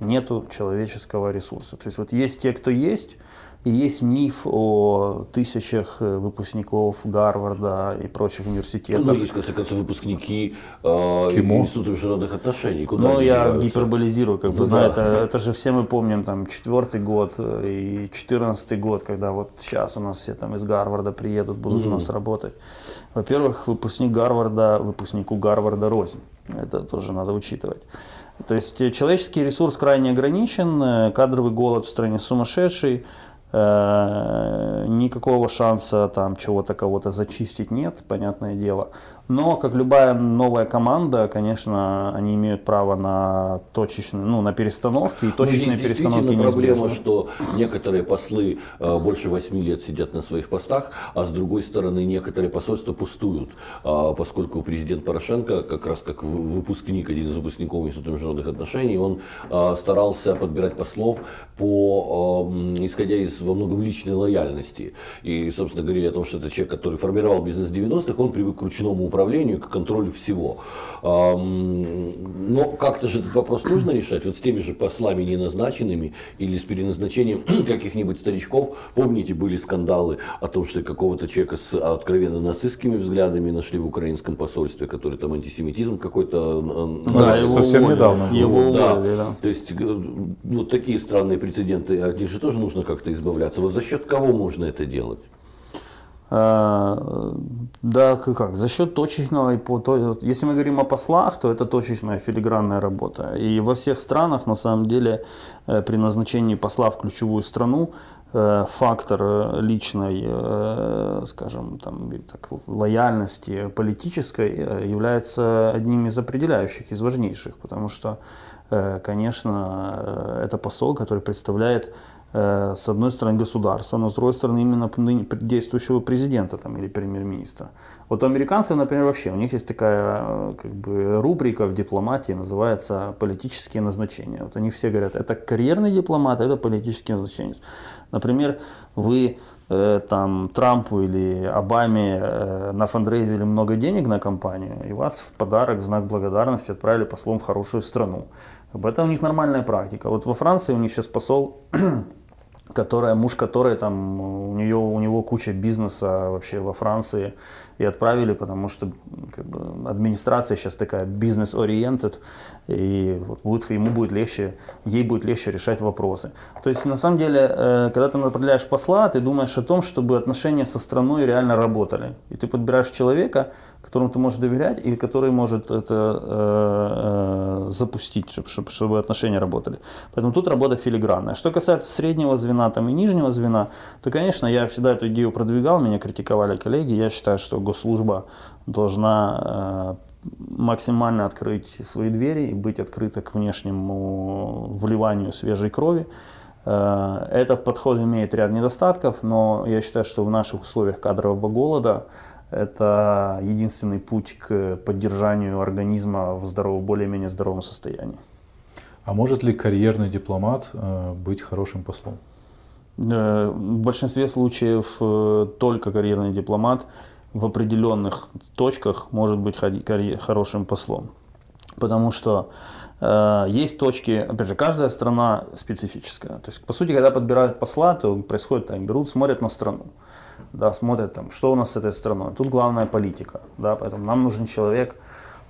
нету человеческого ресурса. То есть вот есть те, кто есть, и есть миф о тысячах э, выпускников Гарварда и прочих университетов. Ну, есть, в конце концов, выпускники э, Института международных отношений. Куда Но я играются? гиперболизирую, как бы, ну, да. это, это же все мы помним, там, четвертый год э, и четырнадцатый год, когда вот сейчас у нас все там из Гарварда приедут, будут mm. у нас работать. Во-первых, выпускник Гарварда, выпускнику Гарварда рознь. Это тоже надо учитывать. То есть э, человеческий ресурс крайне ограничен, э, кадровый голод в стране сумасшедший, Э, никакого шанса там чего-то кого-то зачистить нет, понятное дело. Но, как любая новая команда, конечно, они имеют право на точечные, ну, на перестановки, и точечные ну, перестановки проблема, что некоторые послы э, больше 8 лет сидят на своих постах, а с другой стороны некоторые посольства пустуют, э, поскольку президент Порошенко, как раз как выпускник, один из выпускников Института международных отношений, он э, старался подбирать послов по, исходя из во многом личной лояльности. И, собственно, говорили о том, что это человек, который формировал бизнес 90-х, он привык к ручному управлению управлению, к контролю всего. Но как-то же этот вопрос нужно решать, вот с теми же послами неназначенными или с переназначением каких-нибудь старичков. Помните, были скандалы о том, что какого-то человека с откровенно нацистскими взглядами нашли в украинском посольстве, который там антисемитизм какой-то... Да, его совсем уволили. недавно. Его да. Уволили, да. То есть э, вот такие странные прецеденты, от них же тоже нужно как-то избавляться. Вот за счет кого можно это делать? Э, да, как? За счет точечного, если мы говорим о послах, то это точечная филигранная работа. И во всех странах, на самом деле, э, при назначении посла в ключевую страну, э, фактор личной, скажем, там, так, лояльности политической является одним из определяющих, из важнейших, потому что, конечно, это посол, который представляет с одной стороны государства, но с другой стороны именно действующего президента там, или премьер-министра. Вот у американцев, например, вообще, у них есть такая э, как бы, рубрика в дипломатии, называется политические назначения. Вот они все говорят, это карьерный дипломат, это политические назначения. Например, вы э, там Трампу или Обаме э, нафандрейзили много денег на компанию, и вас в подарок, в знак благодарности отправили послом в хорошую страну. Это у них нормальная практика. Вот во Франции у них сейчас посол которая, муж которой там, у, нее, у него куча бизнеса вообще во Франции, и отправили, потому что как бы, администрация сейчас такая бизнес-ориентед, и вот будет, ему будет легче, ей будет легче решать вопросы. То есть на самом деле, э, когда ты определяешь посла, ты думаешь о том, чтобы отношения со страной реально работали. И ты подбираешь человека, которому ты можешь доверять и который может это э, э, запустить, чтобы, чтобы отношения работали. Поэтому тут работа филигранная. Что касается среднего звена там, и нижнего звена, то, конечно, я всегда эту идею продвигал, меня критиковали коллеги. Я считаю, что госслужба должна э, максимально открыть свои двери и быть открыта к внешнему вливанию свежей крови. Э, этот подход имеет ряд недостатков, но я считаю, что в наших условиях кадрового голода это единственный путь к поддержанию организма в здоровом, более-менее здоровом состоянии. А может ли карьерный дипломат э, быть хорошим послом? В большинстве случаев только карьерный дипломат в определенных точках может быть хорошим послом. Потому что э, есть точки, опять же, каждая страна специфическая. То есть, по сути, когда подбирают посла, то происходит так, берут, смотрят на страну, да, смотрят там, что у нас с этой страной. Тут главная политика, да, поэтому нам нужен человек,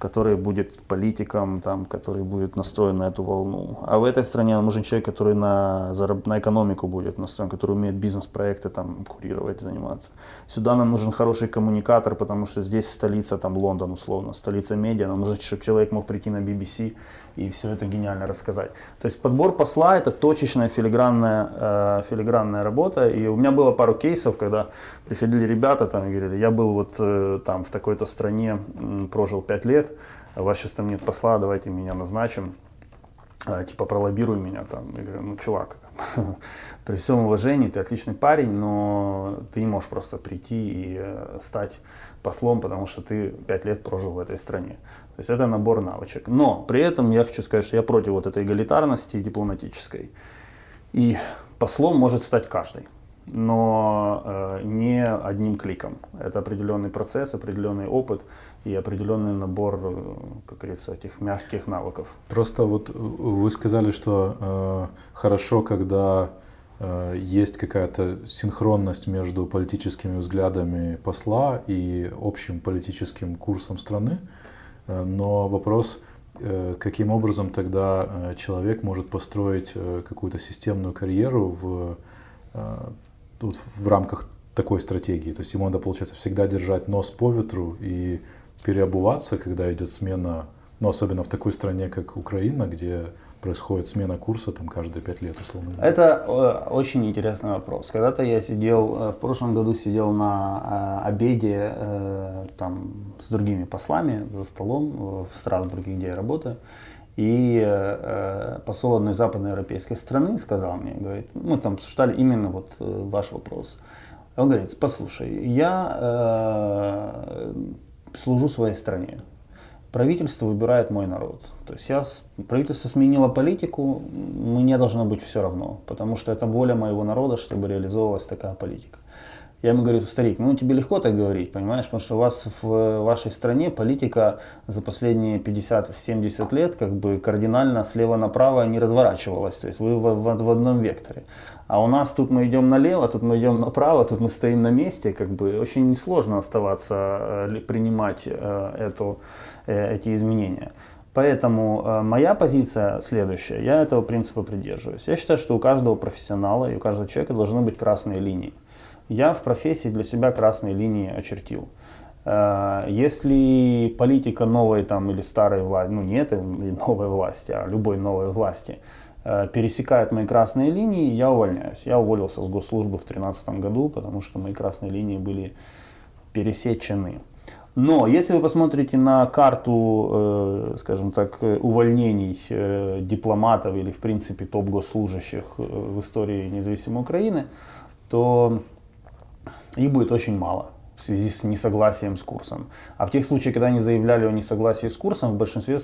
который будет политиком, там, который будет настроен на эту волну. А в этой стране нужен человек, который на, на экономику будет настроен, который умеет бизнес-проекты там курировать, заниматься. Сюда нам нужен хороший коммуникатор, потому что здесь столица, там Лондон условно, столица медиа. Нам нужно, чтобы человек мог прийти на BBC и все это гениально рассказать. То есть подбор посла это точечная филигранная, э, филигранная работа. И у меня было пару кейсов, когда приходили ребята там и говорили, я был вот э, там в такой-то стране, прожил 5 лет, у вас сейчас там нет посла, давайте меня назначим э, типа пролоббируй меня там. Я говорю, ну чувак, при всем уважении, ты отличный парень, но ты не можешь просто прийти и э, стать послом, потому что ты пять лет прожил в этой стране. То есть это набор навычек. Но при этом я хочу сказать, что я против вот этой эгалитарности дипломатической. И послом может стать каждый, но э, не одним кликом. Это определенный процесс, определенный опыт и определенный набор, э, как говорится, этих мягких навыков. Просто вот вы сказали, что э, хорошо, когда э, есть какая-то синхронность между политическими взглядами посла и общим политическим курсом страны. Э, но вопрос, э, каким образом тогда э, человек может построить какую-то системную карьеру в, в рамках такой стратегии. То есть ему надо, получается, всегда держать нос по ветру и переобуваться, когда идет смена, ну, особенно в такой стране, как Украина, где происходит смена курса там каждые пять лет, условно? Это э, очень интересный вопрос. Когда-то я сидел, э, в прошлом году сидел на э, обеде там с другими послами за столом в Страсбурге, где я работаю. И э, посол одной западноевропейской страны сказал мне, говорит, мы там обсуждали именно вот ваш вопрос. Он говорит, послушай, я э, служу своей стране, правительство выбирает мой народ. То есть я, правительство сменило политику, мне должно быть все равно, потому что это воля моего народа, чтобы реализовывалась такая политика. Я ему говорю, старик, ну тебе легко так говорить, понимаешь, потому что у вас в вашей стране политика за последние 50-70 лет как бы кардинально слева направо не разворачивалась, то есть вы в, в, в одном векторе. А у нас тут мы идем налево, тут мы идем направо, тут мы стоим на месте, как бы очень сложно оставаться, э, принимать э, эту, эти изменения. Поэтому моя позиция следующая, я этого принципа придерживаюсь. Я считаю, что у каждого профессионала и у каждого человека должны быть красные линии я в профессии для себя красные линии очертил. Э, если политика новой там, или старой власти, ну не этой новой власти, а любой новой власти, э, пересекает мои красные линии, я увольняюсь. Я уволился с госслужбы в 2013 году, потому что мои красные линии были пересечены. Но если вы посмотрите на карту, э, скажем так, увольнений дипломатов или в принципе топ-госслужащих в истории независимой Украины, то их будет очень мало в связи с несогласием с курсом. А в тех случаях, когда они заявляли о несогласии с курсом, в большинстве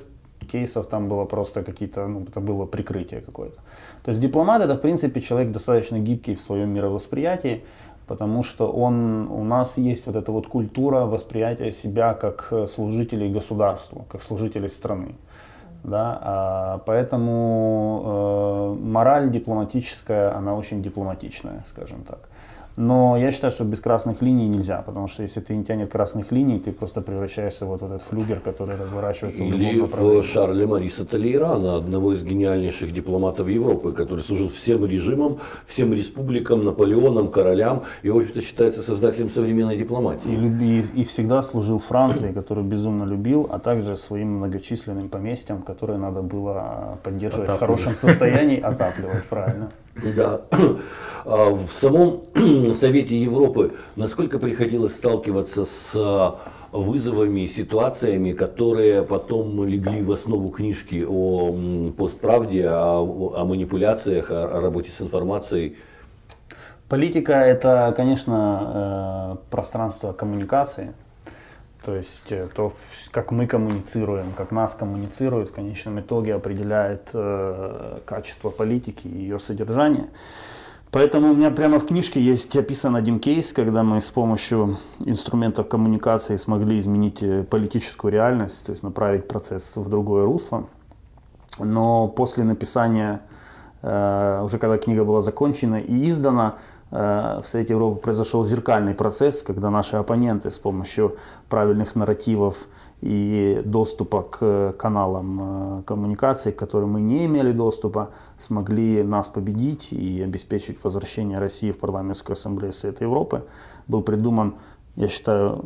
кейсов там было просто какие-то, ну, это было прикрытие какое-то. То есть дипломат это, в принципе, человек достаточно гибкий в своем мировосприятии, потому что он, у нас есть вот эта вот культура восприятия себя как служителей государству, как служителей страны. Да, а, поэтому э, мораль дипломатическая, она очень дипломатичная, скажем так. Но я считаю, что без красных линий нельзя, потому что если ты не тянет красных линий, ты просто превращаешься вот в этот флюгер, который разворачивается Или в любом направлении. в Шарля Мариса Толейрана, одного из гениальнейших дипломатов Европы, который служил всем режимам, всем республикам, Наполеонам, королям и, в общем-то, считается создателем современной дипломатии. И, люби, и всегда служил Франции, которую безумно любил, а также своим многочисленным поместьям, которые надо было поддерживать в хорошем состоянии, отапливать, правильно. Да. А в самом Совете Европы насколько приходилось сталкиваться с а, вызовами и ситуациями, которые потом легли в основу книжки о постправде, о, о манипуляциях, о, работе с информацией? Политика – это, конечно, э, пространство коммуникации. То есть э, то, как мы коммуницируем, как нас коммуницируют, в конечном итоге определяет э, качество политики и ее содержание. Поэтому у меня прямо в книжке есть описан один кейс, когда мы с помощью инструментов коммуникации смогли изменить э, политическую реальность, то есть направить процесс в другое русло. Но после написания, э, уже когда книга была закончена и издана, в Совете Европы произошел зеркальный процесс, когда наши оппоненты с помощью правильных нарративов и доступа к каналам э, коммуникации, к которым мы не имели доступа, смогли нас победить и обеспечить возвращение России в парламентскую ассамблею Совета Европы. Был придуман, я считаю,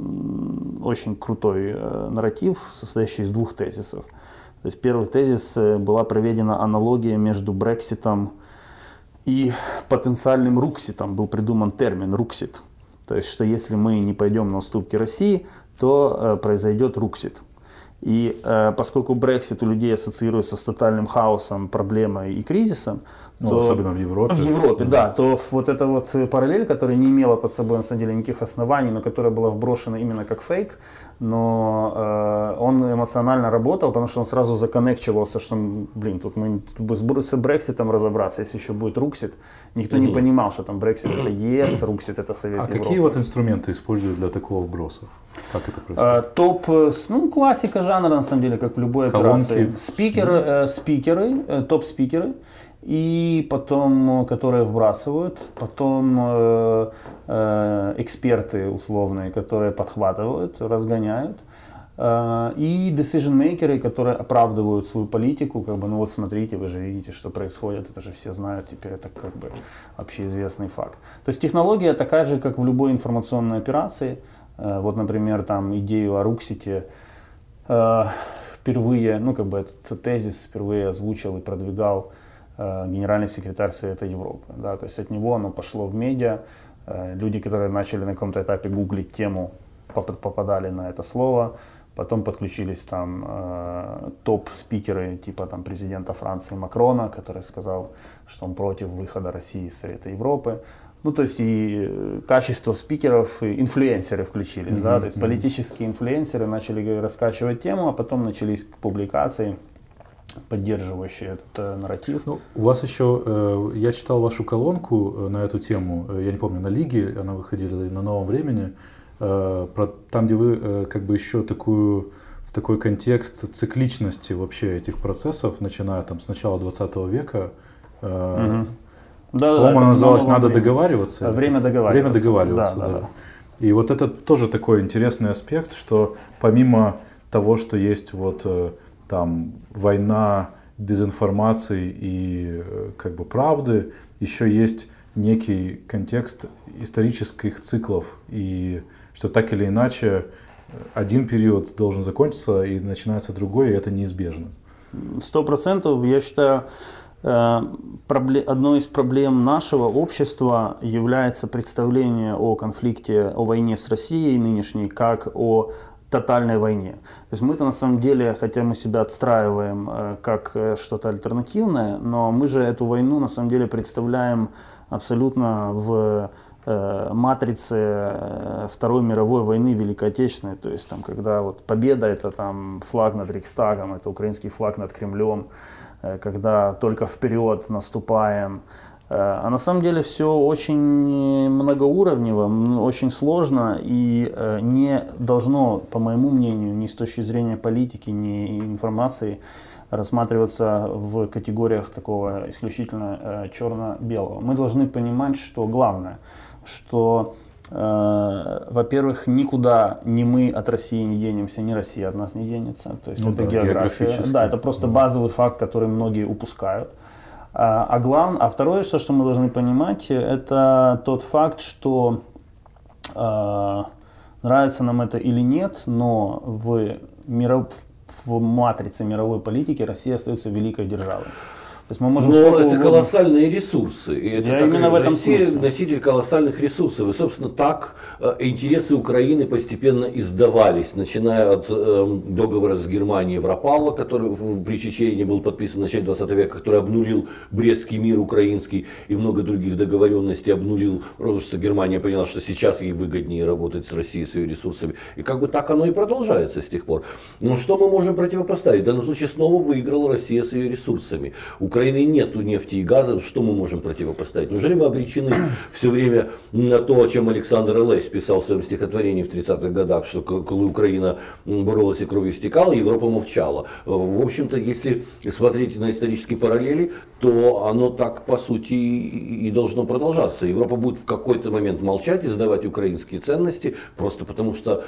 очень крутой э, нарратив, состоящий из двух тезисов. То есть первый тезис была проведена аналогия между Брекситом и потенциальным рукситом был придуман термин руксит. То есть, что если мы не пойдем на уступки России, то э, произойдет руксит. И э, поскольку Брексит у людей ассоциируется с тотальным хаосом, проблемой и кризисом, ну, то, особенно в Европе. В Европе, да. да. То вот эта вот параллель, которая не имела под собой на самом деле никаких оснований, но которая была вброшена именно как фейк, но э, он эмоционально работал, потому что он сразу законнекчивался, что, блин, тут мы с Брекситом разобраться, если еще будет Руксит. Никто угу. не понимал, что там Брексит это ЕС, Руксит это Совет А Европы. какие вот инструменты используют для такого вброса? Как это происходит? А, топ, э, ну, классика жанра, на самом деле, как в любой Колонки. операции. Спикеры, э, спикеры, э, топ-спикеры и потом, которые вбрасывают, потом э, э, эксперты условные, которые подхватывают, разгоняют, э, и decision-makers, которые оправдывают свою политику, как бы, ну вот смотрите, вы же видите, что происходит, это же все знают, теперь это как бы общеизвестный факт. То есть технология такая же, как в любой информационной операции, э, вот, например, там идею о Руксите, э, впервые, ну как бы этот тезис впервые озвучил и продвигал э, генеральный секретарь Совета Европы. Да, то есть от него оно пошло в медиа. Э, люди, которые начали на каком-то этапе гуглить тему, попадали на это слово. Потом подключились там э, топ-спикеры типа там президента Франции Макрона, который сказал, что он против выхода России из Совета Европы. Ну, то есть и э, качество спикеров, и инфлюенсеры включились, mm-hmm. да, то есть mm-hmm. политические инфлюенсеры начали раскачивать тему, а потом начались публикации, поддерживающие этот э, нарратив. Ну, у вас еще, э, я читал вашу колонку э, на эту тему, э, я не помню, на Лиге она выходила или на Новом Времени, э, про, там, где вы э, как бы еще такую в такой контекст цикличности вообще этих процессов, начиная там с начала 20 века, э, угу да, По-моему, она называлась «Надо время. договариваться». Время договариваться. Время договариваться, да. да. да. И вот это тоже такой интересный аспект, что помимо того, что есть вот э, там война дезинформации и э, как бы правды, еще есть некий контекст исторических циклов, и что так или иначе э, один период должен закончиться, и начинается другой, и это неизбежно. Сто процентов, я считаю, Э, одной из проблем нашего общества является представление о конфликте, о войне с Россией нынешней, как о тотальной войне. То есть мы-то на самом деле, хотя мы себя отстраиваем э, как э, что-то альтернативное, но мы же эту войну на самом деле представляем абсолютно в матрице Второй мировой войны Великой Отечественной, то есть там, когда вот победа это там флаг над Рейхстагом, это украинский флаг над Кремлем, Э, когда только вперед наступаем. Э, а на самом деле все очень многоуровнево, очень сложно и э, не должно, по моему мнению, ни с точки зрения политики, ни информации рассматриваться в категориях такого исключительно черно-белого. Мы должны понимать, что главное, что Э, во-первых, никуда ни мы от России не денемся, ни Россия от нас не денется. То есть ну, это да, география. Да, это просто да. базовый факт, который многие упускают. А, а главное, а второе, что, что мы должны понимать, это тот факт, что э, нравится нам это или нет, но в, миров, в матрице мировой политики Россия остается великой державой. То есть мы можем Но это угодно... колоссальные ресурсы. И это Я именно в этом Россия смысле. носитель колоссальных ресурсов. И, собственно, так э, интересы Украины постепенно издавались, начиная от э, договора с Германией Европала, который при Чечении был подписан в начале 20 века, который обнулил Брестский мир украинский и много других договоренностей обнулил, потому что Германия поняла, что сейчас ей выгоднее работать с Россией, с ее ресурсами. И как бы так оно и продолжается с тех пор. Но что мы можем противопоставить? В данном случае снова выиграла Россия с ее ресурсами. Украина Украины нет нефти и газа, что мы можем противопоставить? Неужели мы обречены все время на то, о чем Александр Лесь писал в своем стихотворении в 30-х годах, что когда Украина боролась и кровью стекала, Европа молчала. В общем-то, если смотреть на исторические параллели, то оно так, по сути, и должно продолжаться. Европа будет в какой-то момент молчать и сдавать украинские ценности, просто потому что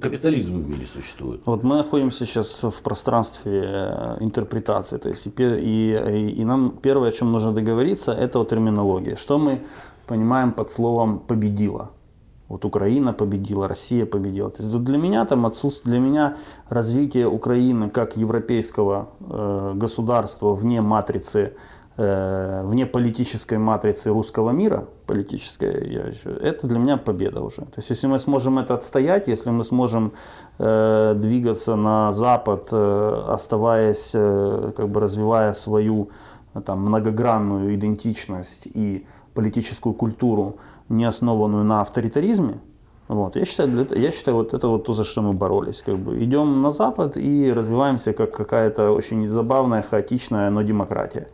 капитализм в мире существует. Вот мы находимся сейчас в пространстве э, интерпретации, то есть и и, и нам первое, о чем нужно договориться, это о терминологии. Что мы понимаем под словом «победила»? Вот Украина победила, Россия победила. То есть для меня там отсутствие, для меня развитие Украины как европейского э, государства вне матрицы вне политической матрицы русского мира, политической, я еще, это для меня победа уже. То есть если мы сможем это отстоять, если мы сможем э, двигаться на Запад, э, оставаясь, э, как бы развивая свою э, там, многогранную идентичность и политическую культуру, не основанную на авторитаризме, вот. Я, считаю, я считаю, вот это вот то, за что мы боролись. Как бы идем на Запад и развиваемся как какая-то очень забавная, хаотичная, но демократия.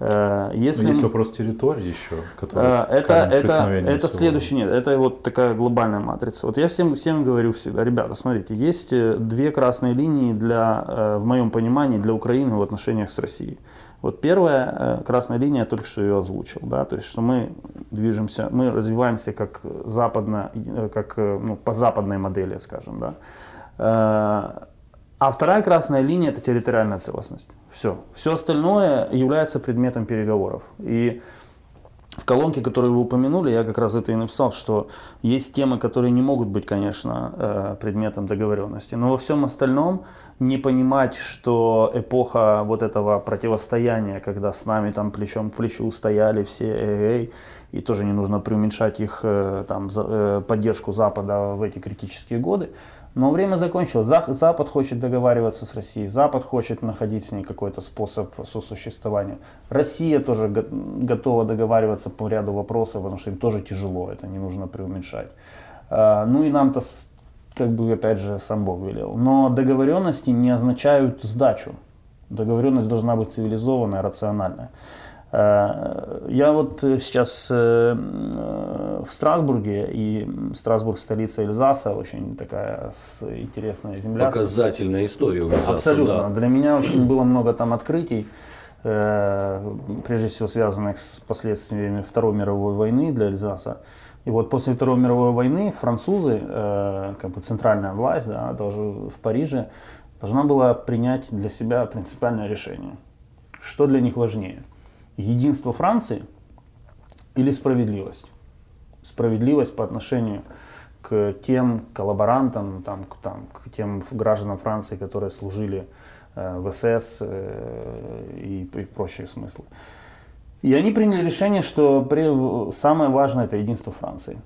Э, если... есть вопрос территории еще, который э, это, это, это следующий, нет, это вот такая глобальная матрица. Вот я всем, всем говорю всегда, ребята, смотрите, есть э, две красные линии для, в моем понимании для Украины в отношениях с Россией. Вот первая красная линия, я только что ее озвучил, да, то есть что мы движемся, мы развиваемся как западно, как ну, по западной модели, скажем, да. А вторая красная линия – это территориальная целостность. Все. Все остальное является предметом переговоров. И в колонке, которую вы упомянули, я как раз это и написал, что есть темы, которые не могут быть, конечно, э, предметом договоренности. Но во всем остальном не понимать, что эпоха вот этого противостояния, когда с нами там плечом к плечу стояли все эй, и тоже не нужно преуменьшать их э, там, э, поддержку Запада в эти критические годы, но время закончилось. Запад хочет договариваться с Россией, Запад хочет находить с ней какой-то способ сосуществования. Россия тоже готова договариваться по ряду вопросов, потому что им тоже тяжело, это не нужно преуменьшать. А, ну и нам-то, как бы, опять же, сам Бог велел. Но договоренности не означают сдачу. Договоренность должна быть цивилизованная, рациональная. Э, я вот э, сейчас э, в Страсбурге, и Страсбург столица Эльзаса, очень такая интересная земля. Показательная история Эльзаса, Абсолютно. Да. Для меня очень было много там открытий, прежде всего связанных с последствиями Второй мировой войны для Эльзаса. И вот после Второй мировой войны французы, как бы центральная власть, да, тоже в Париже, должна была принять для себя принципиальное решение. Что для них важнее – единство Франции или справедливость? Справедливость по отношению к тем коллаборантам, там, к, там, к тем гражданам Франции, которые служили э, в СС э, и, и прочие смыслы. И они приняли решение, что при, самое важное это единство Франции.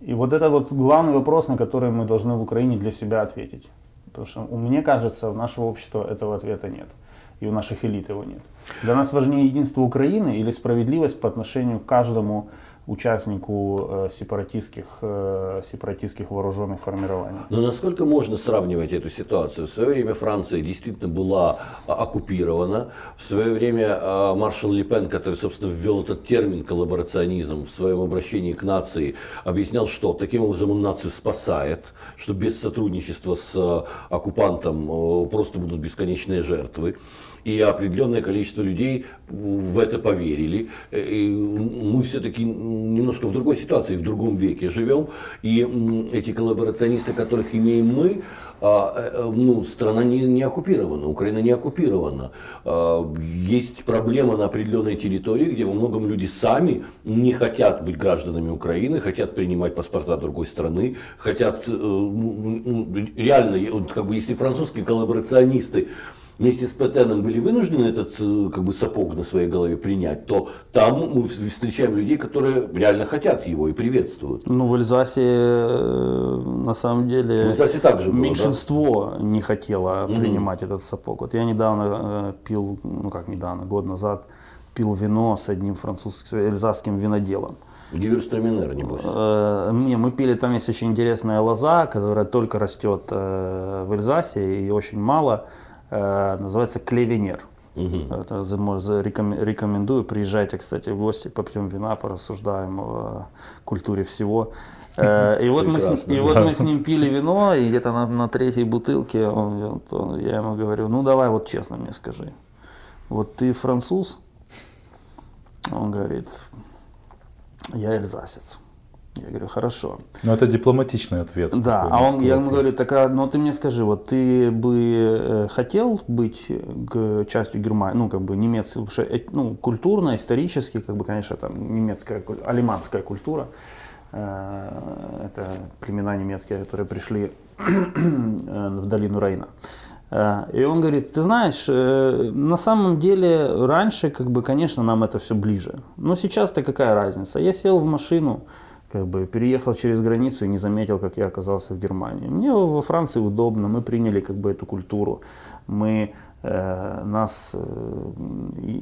И вот это вот главный вопрос, на который мы должны в Украине для себя ответить. Потому что, мне кажется, у нашего общества этого ответа нет и у наших элит его нет. Для нас важнее единство Украины или справедливость по отношению к каждому участнику э, сепаратистских, э, сепаратистских вооруженных формирований. Но насколько можно сравнивать эту ситуацию? В свое время Франция действительно была а, оккупирована. В свое время а, маршал Лепен, который, собственно, ввел этот термин коллаборационизм в своем обращении к нации, объяснял, что таким образом он нацию спасает, что без сотрудничества с а, оккупантом просто будут бесконечные жертвы и определенное количество людей в это поверили. Э, и мы все-таки немножко в другой ситуации, в другом веке живем, и эти коллаборационисты, которых имеем мы, а, э, ну, страна не, не оккупирована, Украина не оккупирована. А, есть проблема на определенной территории, где во многом люди сами не хотят быть гражданами Украины, хотят принимать паспорта другой страны, хотят э, ну, ну, реально, как бы, если французские коллаборационисты вместе с Петеном были вынуждены этот э, как бы сапог на своей голове принять, то там мы встречаем людей, которые реально хотят его и приветствуют. Ну, в Эльзасе э, на самом деле в Эльзасе также было, меньшинство да? не хотело принимать mm-hmm. этот сапог. Вот я недавно э, пил, ну как недавно, год назад, пил вино с одним французским, эльзасским виноделом. Гиверстраминер, небось. Не, мы пили, там есть очень интересная лоза, которая только растет в Эльзасе и очень мало. Э, называется Клевенер. Угу. Это, рекомендую. Приезжайте, кстати, в гости, попьем вина, порассуждаем о культуре всего. Э, и вот, мы с, и вот мы с ним пили вино, и где-то на, на третьей бутылке он, он, я ему говорю, ну давай вот честно мне скажи, вот ты француз? Он говорит, я эльзасец. Я говорю, хорошо. Ну, это дипломатичный ответ. Да, а он, я ему говорю, так, а, ну ты мне скажи, вот ты бы э, хотел быть к частью Германии, ну, как бы немецкой, э, ну, культурно, исторически, как бы, конечно, там немецкая, алиманская культура, э, это племена немецкие, которые пришли в долину Рейна. И он говорит, ты знаешь, на самом деле раньше, как бы, конечно, нам это все ближе. Но сейчас-то какая разница? Я сел в машину, как бы переехал через границу и не заметил, как я оказался в Германии. Мне во Франции удобно, мы приняли как бы эту культуру, мы э, нас, э,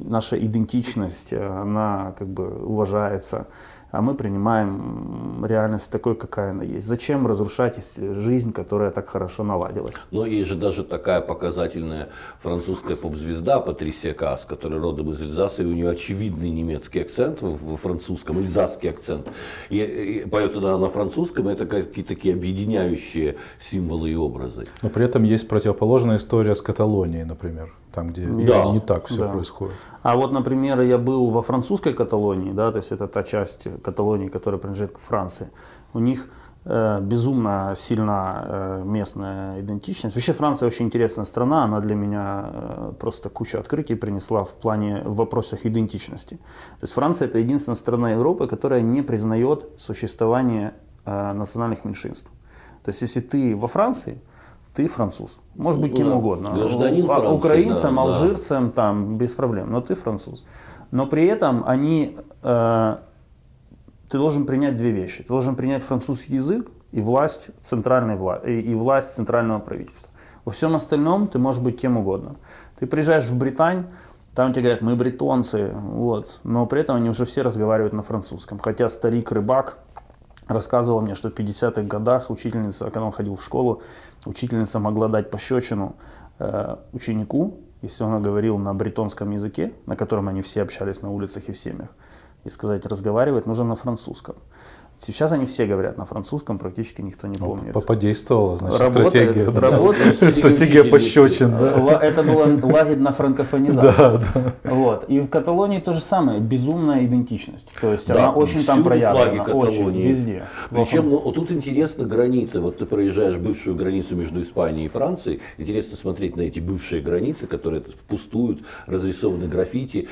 наша идентичность, она как бы уважается а мы принимаем реальность такой, какая она есть. Зачем разрушать жизнь, которая так хорошо наладилась? Но есть же даже такая показательная французская поп-звезда Патрисия Касс, которая родом из Эльзаса, и у нее очевидный немецкий акцент в французском, эльзасский акцент. И, и поет она на французском, это какие-то такие объединяющие символы и образы. Но при этом есть противоположная история с Каталонией, например. Там, где Да. не так все Да. происходит. А вот, например, я был во французской Каталонии, да, то есть это та часть Каталонии, которая принадлежит к Франции. У них э, безумно сильна э, местная идентичность. Вообще Франция очень интересная страна, она для меня э, просто кучу открытий принесла в плане в вопросах идентичности. То есть Франция это единственная страна Европы, которая не признает существование э, национальных меньшинств. То есть если ты во Франции, ты француз. Может быть Ну кем да, угодно. гражданин А- Франции, Украинцем, да, да. алжирцем, там без проблем. Но ты француз. Но при этом они, э, ты должен принять две вещи. Ты должен принять французский язык и власть центральной вла и, и власть центрального правительства. Во всем остальном ты можешь быть кем угодно. Ты приезжаешь в Британь, там тебе говорят, мы бретонцы, вот, но при этом они уже все разговаривают на французском. Хотя старик рыбак рассказывал мне, что в 50-х годах учительница, когда он ходил в школу, учительница могла дать пощечину э, ученику, если он говорил на бретонском языке, на котором они все общались на улицах и в семьях, и сказать, разговаривать нужно на французском. Сейчас они все говорят на французском, практически никто не Ну, помнит. по- Подействовала, значит, Работает, стратегия. да. работает. Стратегия пощечин, да. Это была лагерная франкофонизация. Да, да. Вот. И в Каталонии то же самое, безумная идентичность. То есть Да, она очень там проявлена, флаги очень, везде. Причем ну, вот тут интересно граница. Вот ты проезжаешь бывшую границу между Испанией и Францией. Интересно смотреть на эти бывшие границы, которые пустуют, разрисованы граффити.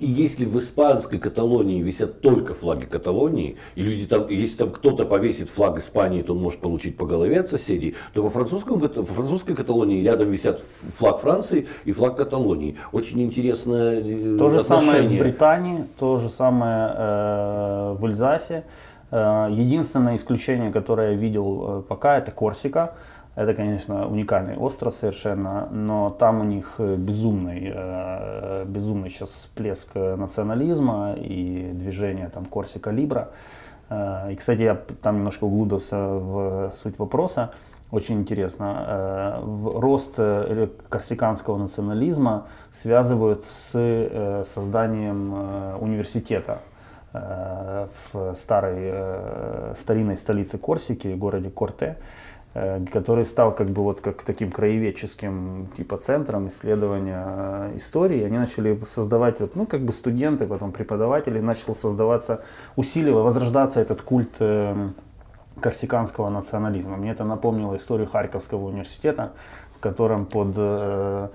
И если в испанской Каталонии висят только флаги Каталонии, и люди там, если там кто-то повесит флаг Испании, то он может получить по голове от соседей, то во, французском, во французской Каталонии рядом висят флаг Франции и флаг Каталонии. Очень интересное э, То же самое в отношение. Британии, то же самое э, в Эльзасе. Э, единственное исключение, которое я видел э, пока, это Корсика. Это, конечно, уникальный остров совершенно, но там у них э, безумный, э, безумный сейчас всплеск э, национализма и движение там Корсика Либра. И, кстати, я там немножко углубился в суть вопроса. Очень интересно. Рост корсиканского национализма связывают с созданием университета в старой, старинной столице Корсики, городе Корте, который стал как бы вот как таким краеведческим типа центром исследования э, истории. Они начали создавать, вот, ну как бы студенты, потом преподаватели, начал создаваться, усиливая, возрождаться этот культ э, корсиканского национализма. Мне это напомнило историю Харьковского университета, в котором под, э,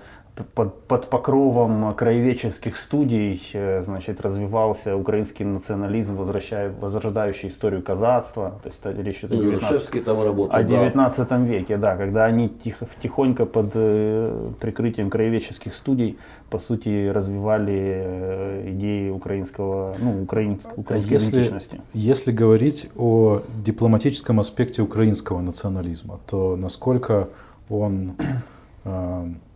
под, под покровом краеведческих студий э, значит, развивался украинский национализм, возвращая, возрождающий историю казацтва. То есть это речь идет о Ну, 19 Грушевский там работал. о да. 19 веке, да, когда они тихо, тихонько под э, прикрытием краеведческих студий, по сути, развивали э, идеи украинского, ну, украинск- украинской Если, идентичности. если говорить о дипломатическом аспекте украинского национализма, то насколько он э,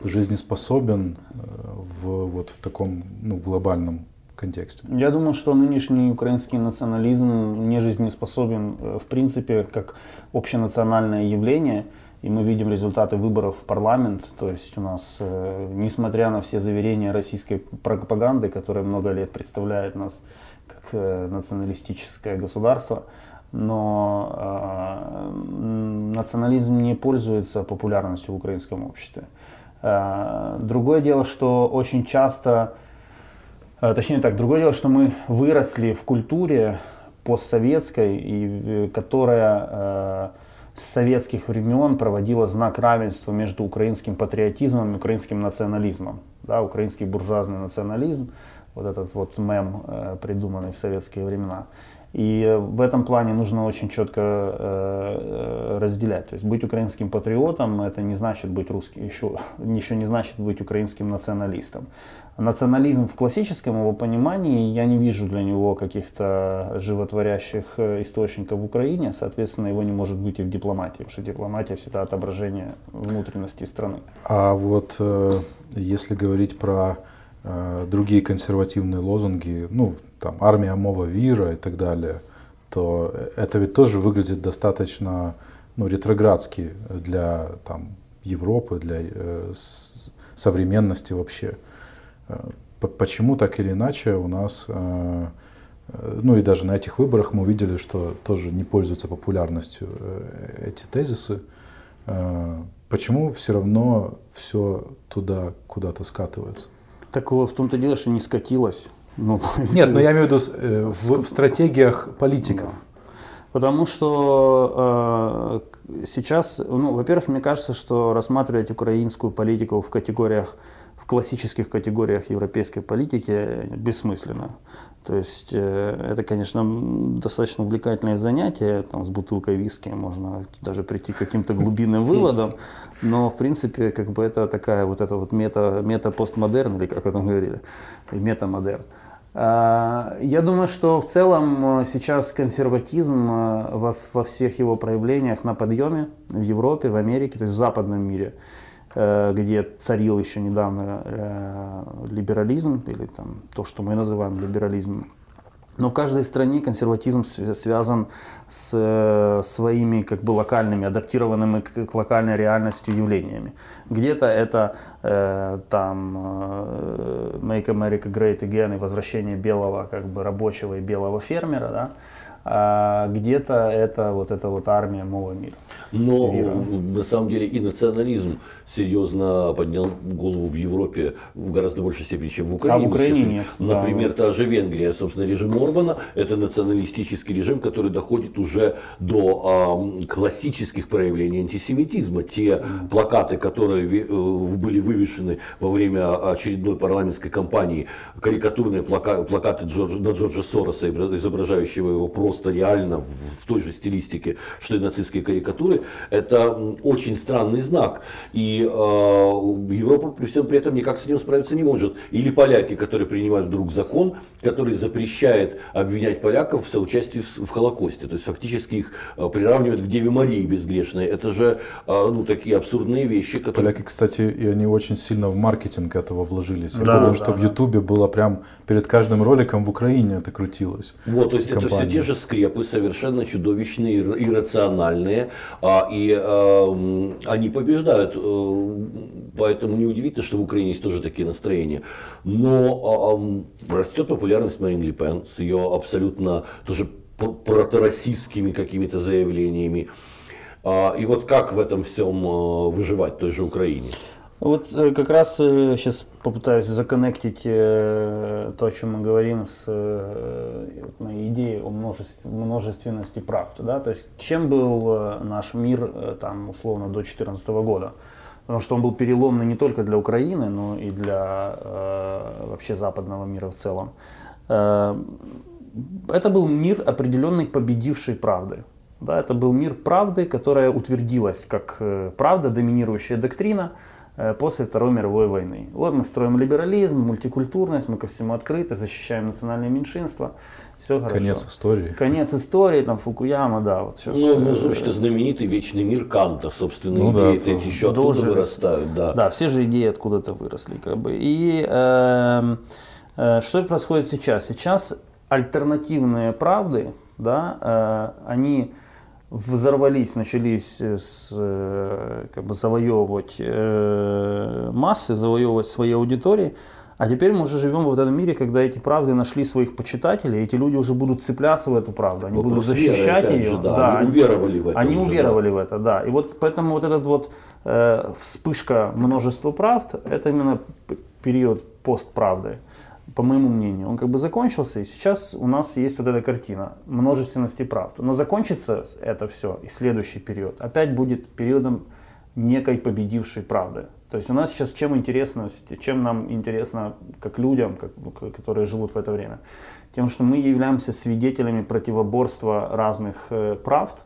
жизнеспособен э, в, вот в таком ну, глобальном контексте? Я думаю, что нынешний украинский национализм не жизнеспособен э, в принципе как общенациональное явление. И мы видим результаты выборов в парламент. То есть у нас, э, несмотря на все заверения российской пропаганды, которая много лет представляет нас как э, националистическое государство, но м, национализм не пользуется популярностью в украинском обществе. Э, Другое дело, что очень часто Э, Точнее так, другое дело, что мы выросли в культуре постсоветской, и, которая с советских времен проводила знак равенства между украинским патриотизмом и украинским национализмом. Да, украинский буржуазный национализм, вот этот вот мем, придуманный в советские времена. И э, в этом плане нужно очень четко э, э, разделять. То есть быть украинским патриотом это не значит быть русским, еще, еще не значит быть украинским националистом. Национализм в классическом его понимании, я не вижу для него каких-то животворящих источников в Украине, соответственно, его не может быть и в дипломатии, потому что дипломатия всегда отображение внутренности страны. А вот если говорить про другие консервативные лозунги, ну, там, армия Мова Вира и так далее, то это ведь тоже выглядит достаточно ну, ретроградски для там, Европы, для э, современности вообще. Э, Почему так или иначе у нас, э, э, ну и даже на этих выборах мы увидели, что тоже не пользуются популярностью э, эти тезисы. Э, почему все равно все туда куда-то скатывается? Так в том-то дело, что не скатилось. Ну, Нет, но я имею в виду э, в, в стратегиях политиков. Потому что э, сейчас, ну, во-первых, мне кажется, что рассматривать украинскую политику в категориях классических категориях европейской политики бессмысленно. То есть э, это, конечно, достаточно увлекательное занятие, там с бутылкой виски можно даже прийти к каким-то глубинным выводам, но в принципе как бы это такая вот эта вот мета, мета-постмодерн, или как это говорили, метамодерн. А, я думаю, что в целом э, сейчас консерватизм э, во, во всех его проявлениях на подъеме в Европе, в Америке, то есть в западном мире. Э, где царил еще недавно э, либерализм, или там, то, что мы называем либерализмом. Но в каждой стране консерватизм связан с э, своими как бы локальными, адаптированными к локальной реальности явлениями. Где-то это э, там Make America Great Again и возвращение белого как бы рабочего и белого фермера, да? А где-то это вот эта вот армия нового мира. Но мира. на самом деле и национализм серьезно поднял голову в Европе в гораздо большей степени, чем в Украине. А в Украине нет. Например, да, та же Венгрия, собственно, режим Орбана, это националистический режим, который доходит уже до э, классических проявлений антисемитизма. Те плакаты, которые э, были вывешены во время очередной парламентской кампании, карикатурные плака, плакаты Джорджа, на Джорджа Сороса, изображающего его просто реально в, в той же стилистике, что и нацистские карикатуры, это очень странный знак. И э, Европа при всем при этом никак с этим справиться не может. Или поляки, которые принимают вдруг закон, который запрещает обвинять поляков в соучастии в, в Холокосте. То есть фактически их э, приравнивают к Деве Марии безгрешной. Это же э, ну, такие абсурдные вещи. Которые... Поляки, кстати, и они очень сильно в маркетинг этого вложились. Я да, помню, да, что да. в Ютубе было прям перед каждым роликом в Украине это крутилось. Вот, то есть компания. это все те же скрепы, совершенно чудовищные. А, и а, они побеждают э, поэтому неудивительно, что в Украине есть тоже такие настроения. Но а, растет популярность Марин Ле Пен с ее абсолютно тоже протороссийскими какими-то заявлениями. А, и вот как в этом всем а, выживать той же Украине? Вот э, как раз сейчас э, попытаюсь законнектить э, то, о чем мы говорим, с моей идеей о множественности прав. Да? То есть чем был наш мир там, условно до 2014 года? потому что он был переломный не только для Украины, но и для вообще западного мира в целом. Это был мир определенной победившей правды. Да, это был мир правды, которая утвердилась как правда, доминирующая доктрина после Второй мировой войны. Вот мы строим либерализм, мультикультурность, мы ко всему открыты, защищаем национальные меньшинства. Все хорошо. Конец истории. Конец истории, там Фукуяма, да. Вот сейчас, ну, ну, слушайте, знаменитый вечный мир Канта, собственно, ну, идеи да, эти еще оттуда вырастают. Да. да, все же идеи откуда-то выросли. Как бы. И э, э, что происходит сейчас? Сейчас альтернативные правды, да, э, они взорвались, начались с, э, как бы завоевывать э, массы, завоевывать свои аудитории. А теперь мы уже живем в этом мире, когда эти правды нашли своих почитателей, эти люди уже будут цепляться в эту правду, они Вопрос будут защищать веры, ее. Же, да, да, они уверовали в это. Они уже, уверовали да. в это, да. И вот поэтому вот этот вот э, вспышка множества правд, это именно период постправды, по моему мнению. Он как бы закончился, и сейчас у нас есть вот эта картина множественности правд. Но закончится это все, и следующий период опять будет периодом некой победившей правды. То есть у нас сейчас чем интересно, чем нам интересно как людям, как, которые живут в это время? Тем, что мы являемся свидетелями противоборства разных э, правд,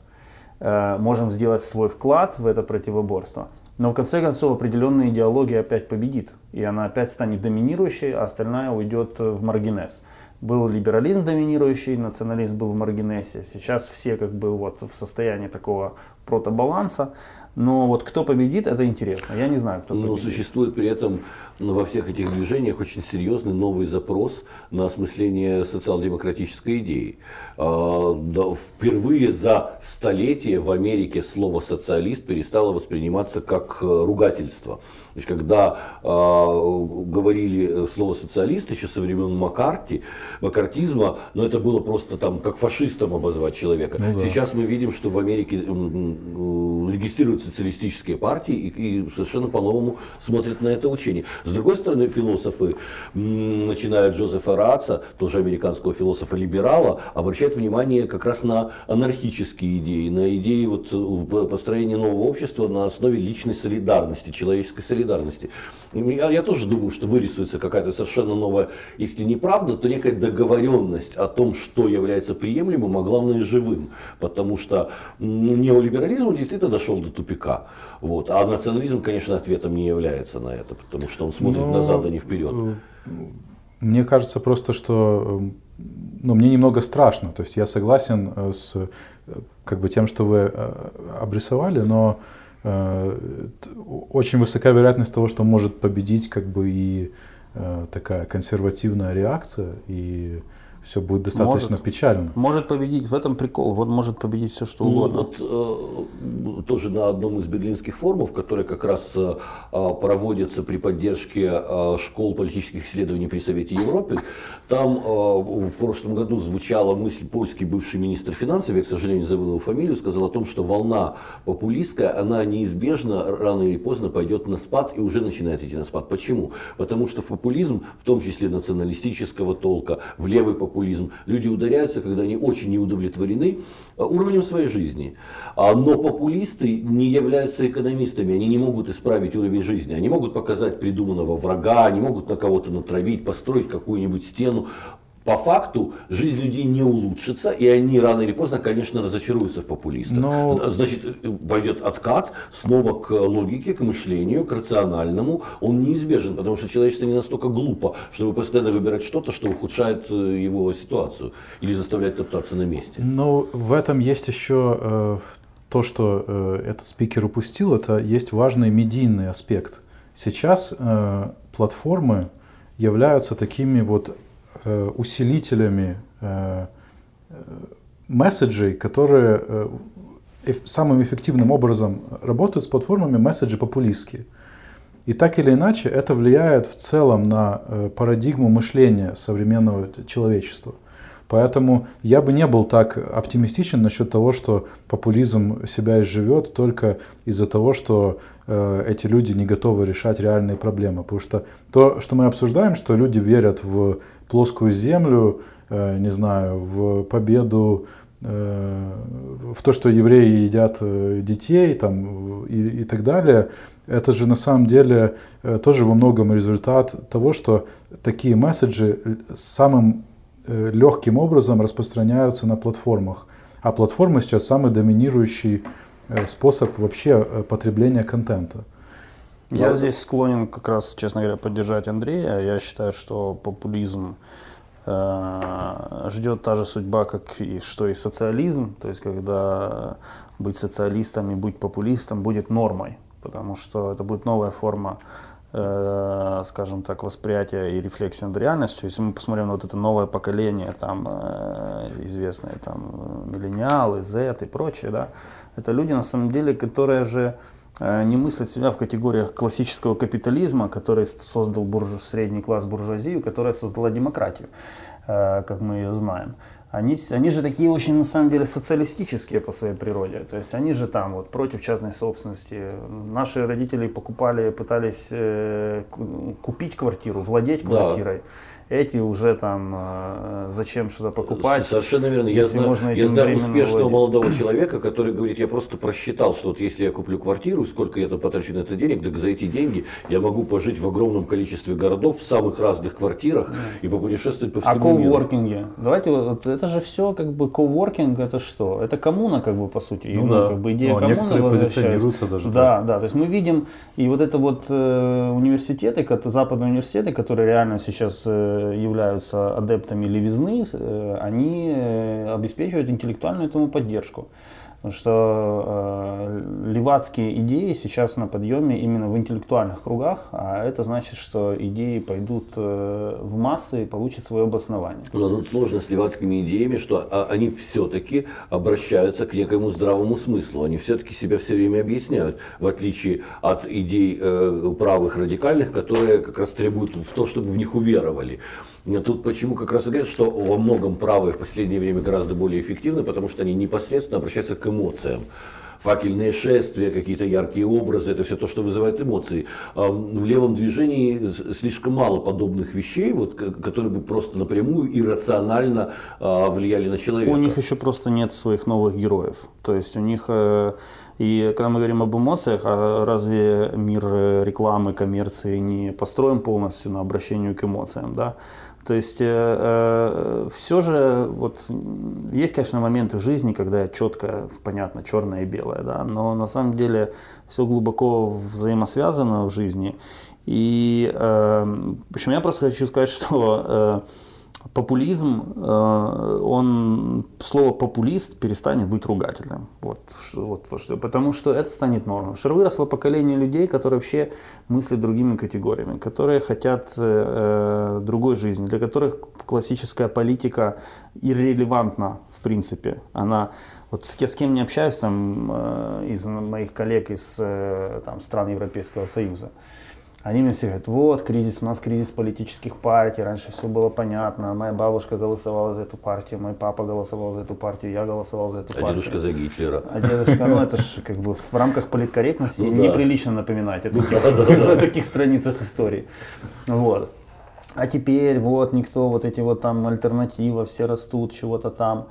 э, можем сделать свой вклад в это противоборство. Но в конце концов определенная идеология опять победит, и она опять станет доминирующей, а остальная уйдет в маргинез. Был либерализм доминирующий, национализм был в маргинесе. Сейчас все как бы вот в состоянии такого протобаланса. Но вот кто победит, это интересно. Я не знаю, кто победит. Но существует при этом во всех этих движениях очень серьезный новый запрос на осмысление социал-демократической идеи. А, впервые за столетие в Америке слово социалист перестало восприниматься как э, ругательство. То есть, когда а, говорили слово социалист еще со времен Маккарти, маккартизма, но это было просто там как фашистом обозвать человека. Ну, да. Сейчас мы видим, что в Америке регистрируют социалистические партии и, и совершенно по-новому смотрят на это учение. С другой стороны, философы, начиная от Джозефа Раца, тоже американского философа-либерала, обращают внимание как раз на анархические идеи, на идеи вот э, построения нового общества на основе личной солидарности, человеческой солидарности. Я, я тоже думаю, что вырисуется какая-то совершенно новая, если не правда, то некая договоренность о том, что является приемлемым, а главное живым. Потому что неолиберализм действительно дошел до тупика. Вот. А национализм, конечно, ответом не является на это, потому что он смотрит Но... назад, а не вперед. Мне кажется просто, что ну, мне немного страшно. То есть я согласен э, с э, как бы тем, что вы э, обрисовали, но очень высока вероятность того, что может победить как бы и э, такая консервативная реакция и все будет достаточно может, печально. Может победить, в этом прикол, вот может победить все что ну, угодно. Вот, э, тоже на одном из берлинских форумов, который как раз э, проводится при поддержке э, школ политических исследований при Совете Европы, там э, в прошлом году звучала мысль, польский бывший министр финансов, я, к сожалению, забыл его фамилию, сказал о том, что волна популистская, она неизбежно рано или поздно пойдет на спад и уже начинает идти на спад. Почему? Потому что в популизм, в том числе националистического толка, в левый популизм, популизм. Люди ударяются, когда они очень не удовлетворены а, уровнем своей жизни. А, но популисты не являются экономистами, они не могут исправить уровень жизни. Они могут показать придуманного врага, они могут на кого-то натравить, построить какую-нибудь стену по факту жизнь людей не улучшится, и они рано или поздно, конечно, разочаруются в популистах. Но... Значит, пойдет откат снова к логике, к мышлению, к рациональному. Он неизбежен, потому что человечество не настолько глупо, чтобы постоянно выбирать что-то, что ухудшает э, его ситуацию или заставляет топтаться на месте. Но в этом есть еще э, то, что э, этот спикер упустил, это есть важный медийный аспект. Сейчас э, платформы являются такими вот усилителями э, э, месседжей, которые самым эффективным образом работают с платформами месседжи популистские. И так или иначе это влияет в целом на парадигму мышления современного человечества. Поэтому я бы не был так оптимистичен насчет того, что популизм себя изживет только из-за того, что э, эти люди не готовы решать реальные проблемы. Потому что то, что мы обсуждаем, что люди верят в плоскую землю, э, не знаю, в победу, э, в то, что евреи едят э, детей там, и, и так далее, это же на самом деле тоже во многом результат того, что такие месседжи самым легким образом распространяются на платформах. А платформы сейчас самый доминирующий способ вообще потребления контента. Я Но... здесь склонен как раз, честно говоря, поддержать Андрея. Я считаю, что популизм э, ждет та же судьба, как и что и социализм. То есть, когда быть социалистом и быть популистом будет нормой, потому что это будет новая форма э, скажем так, восприятия и рефлексии над реальностью. Если мы посмотрим на вот это новое поколение, там, э, известные там, миллениалы, Z и прочее, да, это люди, на самом деле, которые же Э, не мыслят себя в категориях классического капитализма, который создал буржу, средний класс буржуазию, которая создала демократию, э, как мы ее знаем. Они, они же такие очень, на самом деле, социалистические по своей природе. То есть они же там вот против частной собственности. Наши родители покупали, пытались э, купить квартиру, владеть квартирой. Да эти уже там э, зачем что-то покупать. Совершенно верно. Я знаю, можно я знаю успешного владеть. молодого человека, который говорит, я просто просчитал, что вот если я куплю квартиру, сколько я там потрачу на это денег, так за эти деньги я могу пожить в огромном количестве городов, в самых разных квартирах и попутешествовать по а всему а миру. А коуворкинге? Давайте, вот, это же все как бы коуворкинг, это что? Это коммуна как бы по сути. Ну, ну да. как бы идея Но коммуны некоторые позиционируются даже Да, так. да. То есть мы видим, и вот это вот э, университеты, западные университеты, которые реально сейчас э, являются адептами левизны, э, они э, обеспечивают интеллектуальную этому поддержку. Потому что э, левацкие идеи сейчас на подъеме именно в интеллектуальных кругах, а это значит, что идеи пойдут э, в массы и получат свое обоснование. Но тут сложно с левацкими идеями, что а, они все-таки обращаются к некоему здравому смыслу. Они все-таки себя все время объясняют, в отличие от идей э, правых радикальных, которые как раз требуют в то, чтобы в них уверовали. Тут почему как раз и говорят, что во многом правые в последнее время гораздо более эффективны, потому что они непосредственно обращаются к эмоциям факельные шествия, какие-то яркие образы, это все то, что вызывает эмоции. А в левом движении слишком мало подобных вещей, вот, которые бы просто напрямую иррационально а, влияли на человека. У них еще просто нет своих новых героев. То есть у них э, и когда мы говорим об эмоциях, а разве мир рекламы, коммерции не построен полностью на обращению к эмоциям, да? То есть э, э, все же вот есть, конечно, моменты в жизни, когда четко, понятно, черное и белое, да, но на самом деле все глубоко взаимосвязано в жизни. И э, в общем, я просто хочу сказать, что э, популизм, э, он, слово популист перестанет быть ругательным. Вот, вот, потому что это станет нормой. Что выросло поколение людей, которые вообще мыслят другими категориями, которые хотят э, другой жизни, для которых классическая политика иррелевантна в принципе. Она вот с, с кем не общаюсь там, э, из моих коллег из э, там, стран Европейского Союза, они мне все говорят, вот, кризис, у нас кризис политических партий, раньше все было понятно, моя бабушка голосовала за эту партию, мой папа голосовал за эту партию, я голосовал за эту а партию. А дедушка за Гитлера. А дедушка, ну это же как бы в рамках политкорректности ну, неприлично да. напоминать о таких, да, таких страницах истории. Вот. А теперь вот никто, вот эти вот там альтернатива, все растут, чего-то там.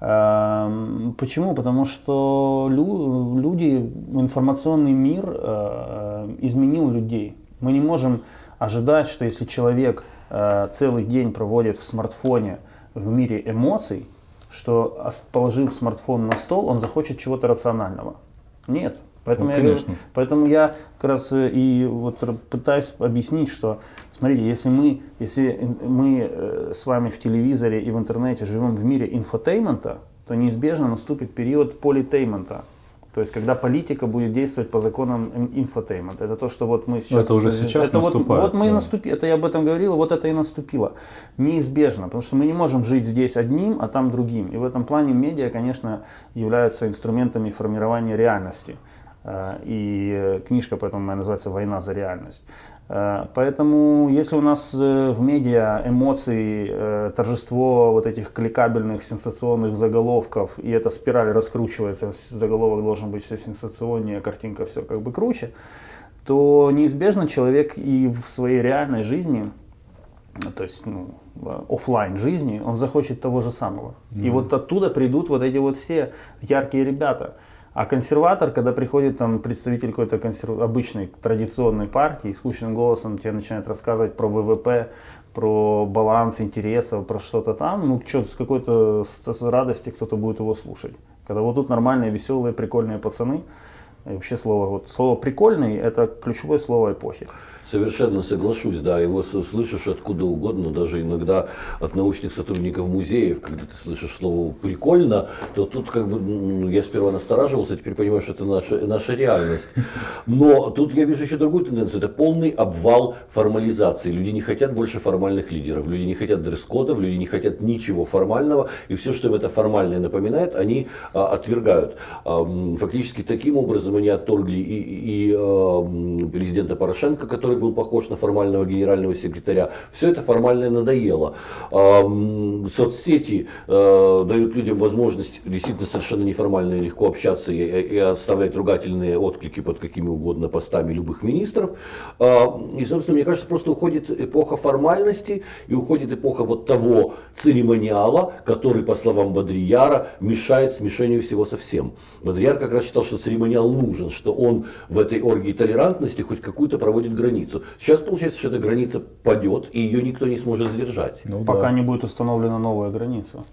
Эм, почему? Потому что люди, информационный мир э, изменил людей. Мы не можем ожидать, что если человек э, целый день проводит в смартфоне в мире эмоций, что положив смартфон на стол, он захочет чего-то рационального. Нет. Поэтому, ну, я, поэтому я как раз э, и вот пытаюсь объяснить, что смотрите, если мы, если мы э, с вами в телевизоре и в интернете живем в мире инфотейнмента, то неизбежно наступит период политейнмента. То есть, когда политика будет действовать по законам инфотеймента. Это то, что вот мы сейчас... Это уже сейчас это наступает. Вот, вот мы да. наступи, это я об этом говорил, вот это и наступило. Неизбежно, потому что мы не можем жить здесь одним, а там другим. И в этом плане медиа, конечно, являются инструментами формирования реальности. Э, и э, книжка поэтому моя называется «Война за реальность». Э, поэтому если у нас в медиа эмоции, торжество вот этих кликабельных сенсационных заголовков, и эта спираль раскручивается, заголовок должен быть все сенсационнее, картинка все как бы круче, то неизбежно человек и в своей реальной жизни, то есть ну, офлайн жизни, он захочет того же самого. Mm-hmm. И вот оттуда придут вот эти вот все яркие ребята – а консерватор, когда приходит там представитель какой-то консерв... обычной традиционной партии, скучным голосом тебе начинает рассказывать про ВВП, про баланс интересов, про что-то там, ну что с какой-то радости кто-то будет его слушать. Когда вот тут нормальные, веселые, прикольные пацаны, и вообще слово, вот, слово прикольный это ключевое слово эпохи. Совершенно соглашусь, да, его слышишь откуда угодно, даже иногда от научных сотрудников музеев, когда ты слышишь слово «прикольно», то тут как бы я сперва настораживался, теперь понимаю, что это наша, наша реальность. Но тут я вижу еще другую тенденцию, это полный обвал формализации. Люди не хотят больше формальных лидеров, люди не хотят дресс-кодов, люди не хотят ничего формального, и все, что им это формальное напоминает, они а, отвергают. А, фактически таким образом они отторгли и, и, и а, президента Порошенко, который который был похож на формального генерального секретаря. Все это формальное надоело. Соцсети э, дают людям возможность действительно совершенно неформально и легко общаться и, и оставлять ругательные отклики под какими угодно постами любых министров. И, собственно, мне кажется, просто уходит эпоха формальности и уходит эпоха вот того церемониала, который, по словам Бодрияра, мешает смешению всего со всем. Бодрияр как раз считал, что церемониал нужен, что он в этой оргии толерантности хоть какую-то проводит границу границу. Сейчас получается, что эта граница падет, и ее никто не сможет сдержать. Ну, Пока да. не будет установлена новая граница.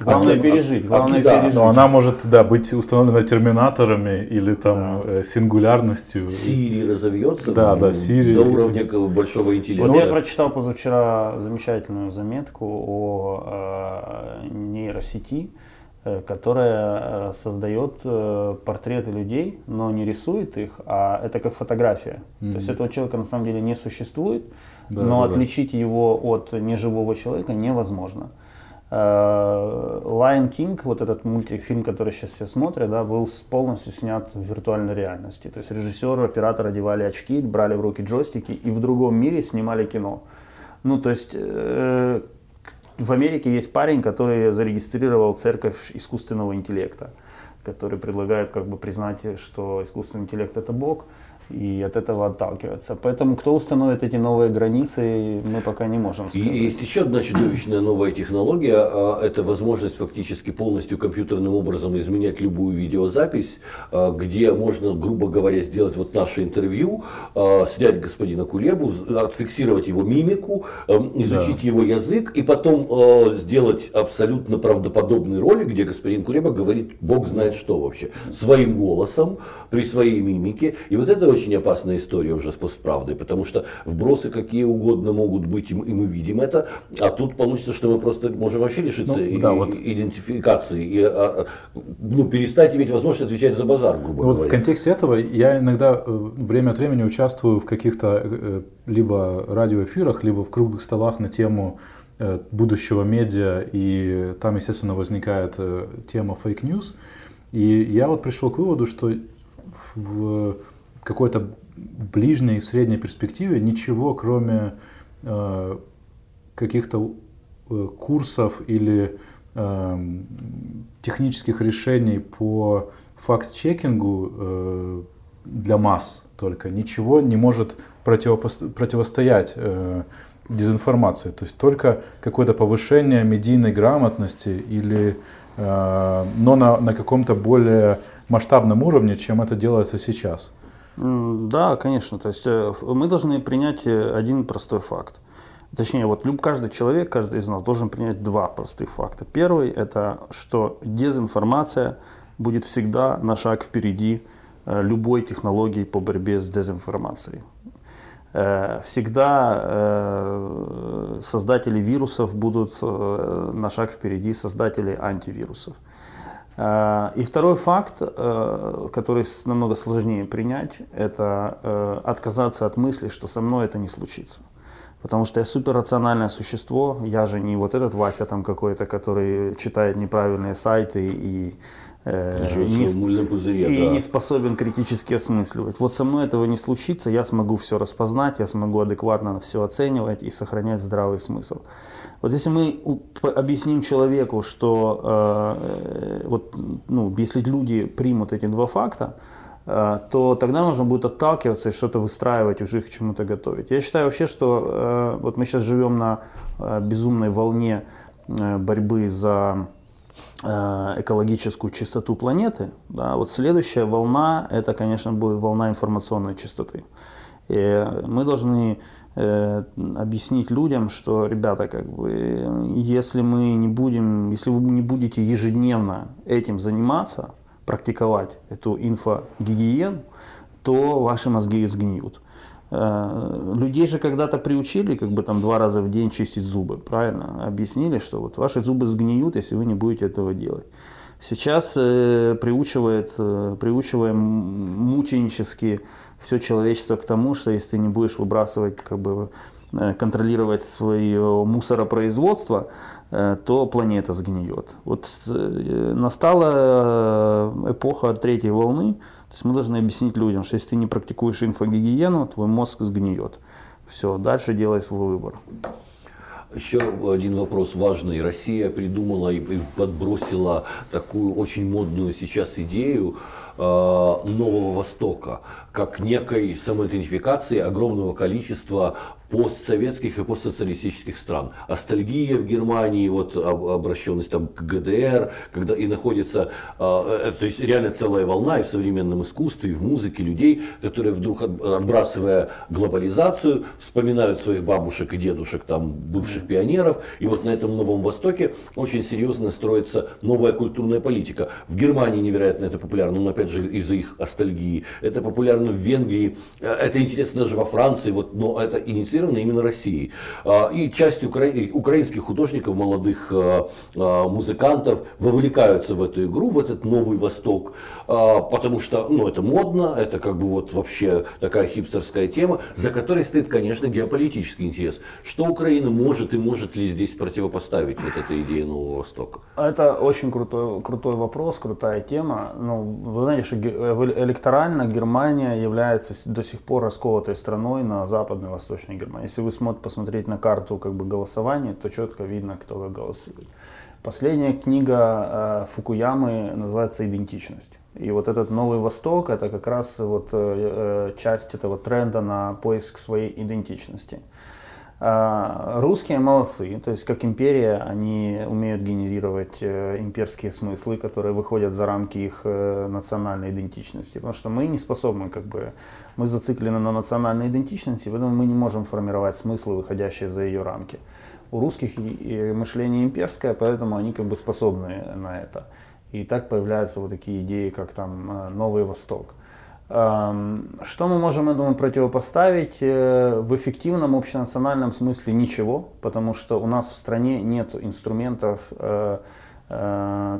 Главное а, пережить. Главное а, да. пережить. Но она может да, быть установлена терминаторами или там да. э, сингулярностью. Сирии разовьется да, да, Сирии. до уровня большого интеллекта. Вот я прочитал позавчера замечательную заметку о э, нейросети, э, которая создает портреты людей, но не рисует их, а это как фотография. Mm-hmm. То есть этого человека на самом деле не существует, да, но да, отличить да. его от неживого человека невозможно. Lion King, вот этот мультфильм, который сейчас все смотрят, да, был полностью снят в виртуальной реальности. То есть режиссер, оператор одевали очки, брали в руки джойстики и в другом мире снимали кино. Ну, то есть э, в Америке есть парень, который зарегистрировал церковь искусственного интеллекта, который предлагает как бы признать, что искусственный интеллект это Бог и от этого отталкиваться. Поэтому кто установит эти новые границы, мы пока не можем сказать. И есть еще одна чудовищная новая технология, а, это возможность фактически полностью компьютерным образом изменять любую видеозапись, а, где можно, грубо говоря, сделать вот наше интервью, а, снять господина Кулебу, отфиксировать его мимику, изучить да. его язык и потом сделать абсолютно правдоподобный ролик, где господин Кулеба говорит, бог знает что вообще, своим голосом, при своей мимике. И вот это очень опасная история уже с постправдой, потому что вбросы какие угодно могут быть, и мы видим это, а тут получится, что мы просто можем вообще лишиться ну, да, и, вот. идентификации и а, а, ну, перестать иметь возможность отвечать за базар, грубо вот говоря. В контексте этого я иногда э, время от времени участвую в каких-то э, либо радиоэфирах, либо в круглых столах на тему э, будущего медиа, и там, естественно, возникает тема fake news. И я вот пришел к выводу, что в какой-то ближней и средней перспективе ничего, кроме э, каких-то э, курсов или э, технических решений по факт-чекингу э, для масс только, ничего не может противостоять э, дезинформации. То есть только какое-то повышение медийной грамотности или э, но на, на каком-то более масштабном уровне, чем это делается сейчас. Да, конечно. То есть э, мы должны принять э, один простой факт. Точнее, вот каждый человек, каждый из нас должен принять два простых факта. Первый – это что дезинформация будет всегда на шаг впереди э, любой технологии по борьбе с дезинформацией. Всегда создатели вирусов будут на шаг впереди создателей антивирусов. Э, и второй факт, э, который намного сложнее принять, это э, отказаться от мысли, что со мной это не случится. Потому что я суперрациональное существо, я же не вот этот Вася там какой-то, который читает неправильные сайты и э, не, пузыре, и да. не способен критически осмысливать. Вот со мной этого не случится, я смогу все распознать, я смогу адекватно все оценивать и сохранять здравый смысл. Вот если мы объясним человеку, что э, вот, ну, если люди примут эти два факта, э, то тогда нужно будет отталкиваться и что-то выстраивать, уже к чему-то готовить. Я считаю вообще, что э, вот мы сейчас живем на э, безумной волне э, борьбы за э, экологическую чистоту планеты. Да, вот следующая волна, это, конечно, будет волна информационной чистоты. И мы должны Э, объяснить людям, что, ребята, как бы, если мы не будем, если вы не будете ежедневно этим заниматься, практиковать эту инфогигиену, то ваши мозги сгниют. Э, людей же когда-то приучили, как бы там два раза в день чистить зубы, правильно? Объяснили, что вот ваши зубы сгниют, если вы не будете этого делать. Сейчас э, приучивает, э, приучиваем мученически все человечество к тому, что если ты не будешь выбрасывать, как бы э, контролировать свое мусоропроизводство, э, то планета сгниет. Вот э, настала эпоха третьей волны, то есть мы должны объяснить людям, что если ты не практикуешь инфогигиену, твой мозг сгниет. Все, дальше делай свой выбор. Еще один вопрос важный. Россия придумала и подбросила такую очень модную сейчас идею э, Нового Востока, как некой самоидентификации огромного количества постсоветских и постсоциалистических стран. Астальгия в Германии, вот обращенность там к ГДР, когда и находится, э, то есть реально целая волна и в современном искусстве, и в музыке людей, которые вдруг отбрасывая глобализацию, вспоминают своих бабушек и дедушек, там, бывших пионеров, и вот на этом Новом Востоке очень серьезно строится новая культурная политика. В Германии невероятно это популярно, но опять же, из-за их ностальгии. Это популярно в Венгрии, э, это интересно даже во Франции, вот, но это инициировано именно Россией. А, и часть укра... украинских художников, молодых музыкантов вовлекаются в эту игру, в этот новый Восток, потому что ну, это модно, это как бы вот вообще такая хипстерская тема, за которой стоит, конечно, геополитический интерес. Что Украина может и может ли здесь противопоставить вот этой идее Нового Востока? Это очень крутой, крутой вопрос, крутая тема. Ну, вы знаете, что электорально Германия является до сих пор расколотой страной на западной и восточной Германии. Если вы смотрите, посмотреть на карту как бы, голосования, то четко видно, кто как голосует. Последняя книга э, Фукуямы называется «Идентичность». И вот этот Новый Восток – это как раз вот, э, э часть этого тренда на поиск своей идентичности. А, русские молодцы, то есть как империя они умеют генерировать э, имперские смыслы, которые выходят за рамки их э, национальной идентичности, потому что мы не способны, как бы, мы зациклены на национальной идентичности, поэтому мы не можем формировать смыслы, выходящие за ее рамки. У русских мышление имперское, поэтому они как бы способны на это. И так появляются вот такие идеи, как там э, Новый Восток. Что мы можем этому противопоставить? Э, в эффективном общенациональном смысле ничего, потому что у нас в стране нет инструментов э,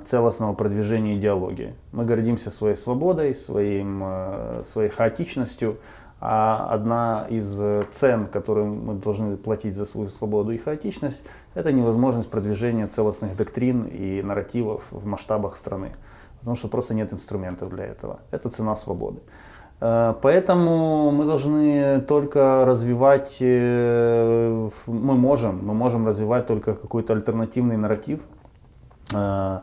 целостного продвижения идеологии. Мы гордимся своей свободой, своим, своей хаотичностью, а одна из цен, которую мы должны платить за свою свободу и хаотичность, это невозможность продвижения целостных доктрин и нарративов в масштабах страны потому что просто нет инструментов для этого. Это цена свободы. Э, поэтому мы должны только развивать, э, мы можем, мы можем развивать только какой-то альтернативный нарратив. Э,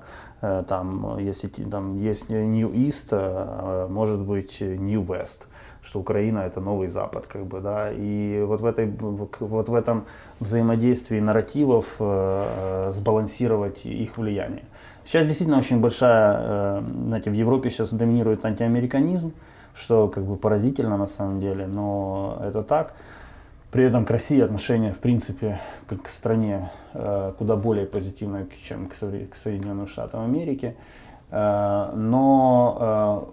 там, если там есть New East, может быть New West, что Украина это новый Запад, как бы, да, и вот в этой, вот в этом взаимодействии нарративов сбалансировать их влияние. Сейчас действительно очень большая, э, знаете, в Европе сейчас доминирует антиамериканизм, что как бы поразительно на самом деле, но это так. При этом к России отношение, в принципе, как к стране э, куда более позитивное, чем к Соединенным Штатам Америки. Э, но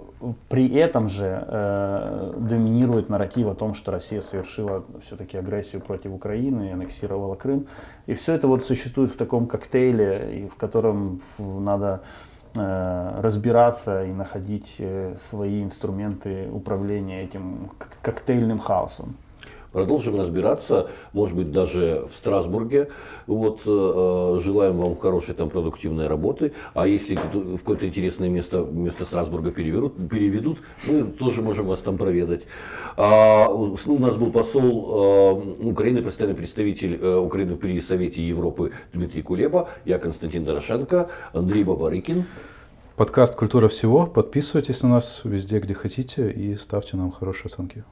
при этом же э, доминирует нарратив о том, что Россия совершила все-таки агрессию против Украины аннексировала Крым. И все это вот существует в таком коктейле, и в котором надо э, разбираться и находить э, свои инструменты управления этим коктейльным хаосом продолжим разбираться, может быть, даже в Страсбурге. Вот, э, желаем вам хорошей там продуктивной работы. А если в какое-то интересное место вместо Страсбурга переведут, переведут, мы тоже можем вас там проведать. А, у нас был посол э, Украины, постоянный представитель э, Украины при Совете Европы Дмитрий Кулеба, я Константин Дорошенко, Андрей Бабарыкин. Подкаст «Культура всего». Подписывайтесь на нас везде, где хотите, и ставьте нам хорошие оценки.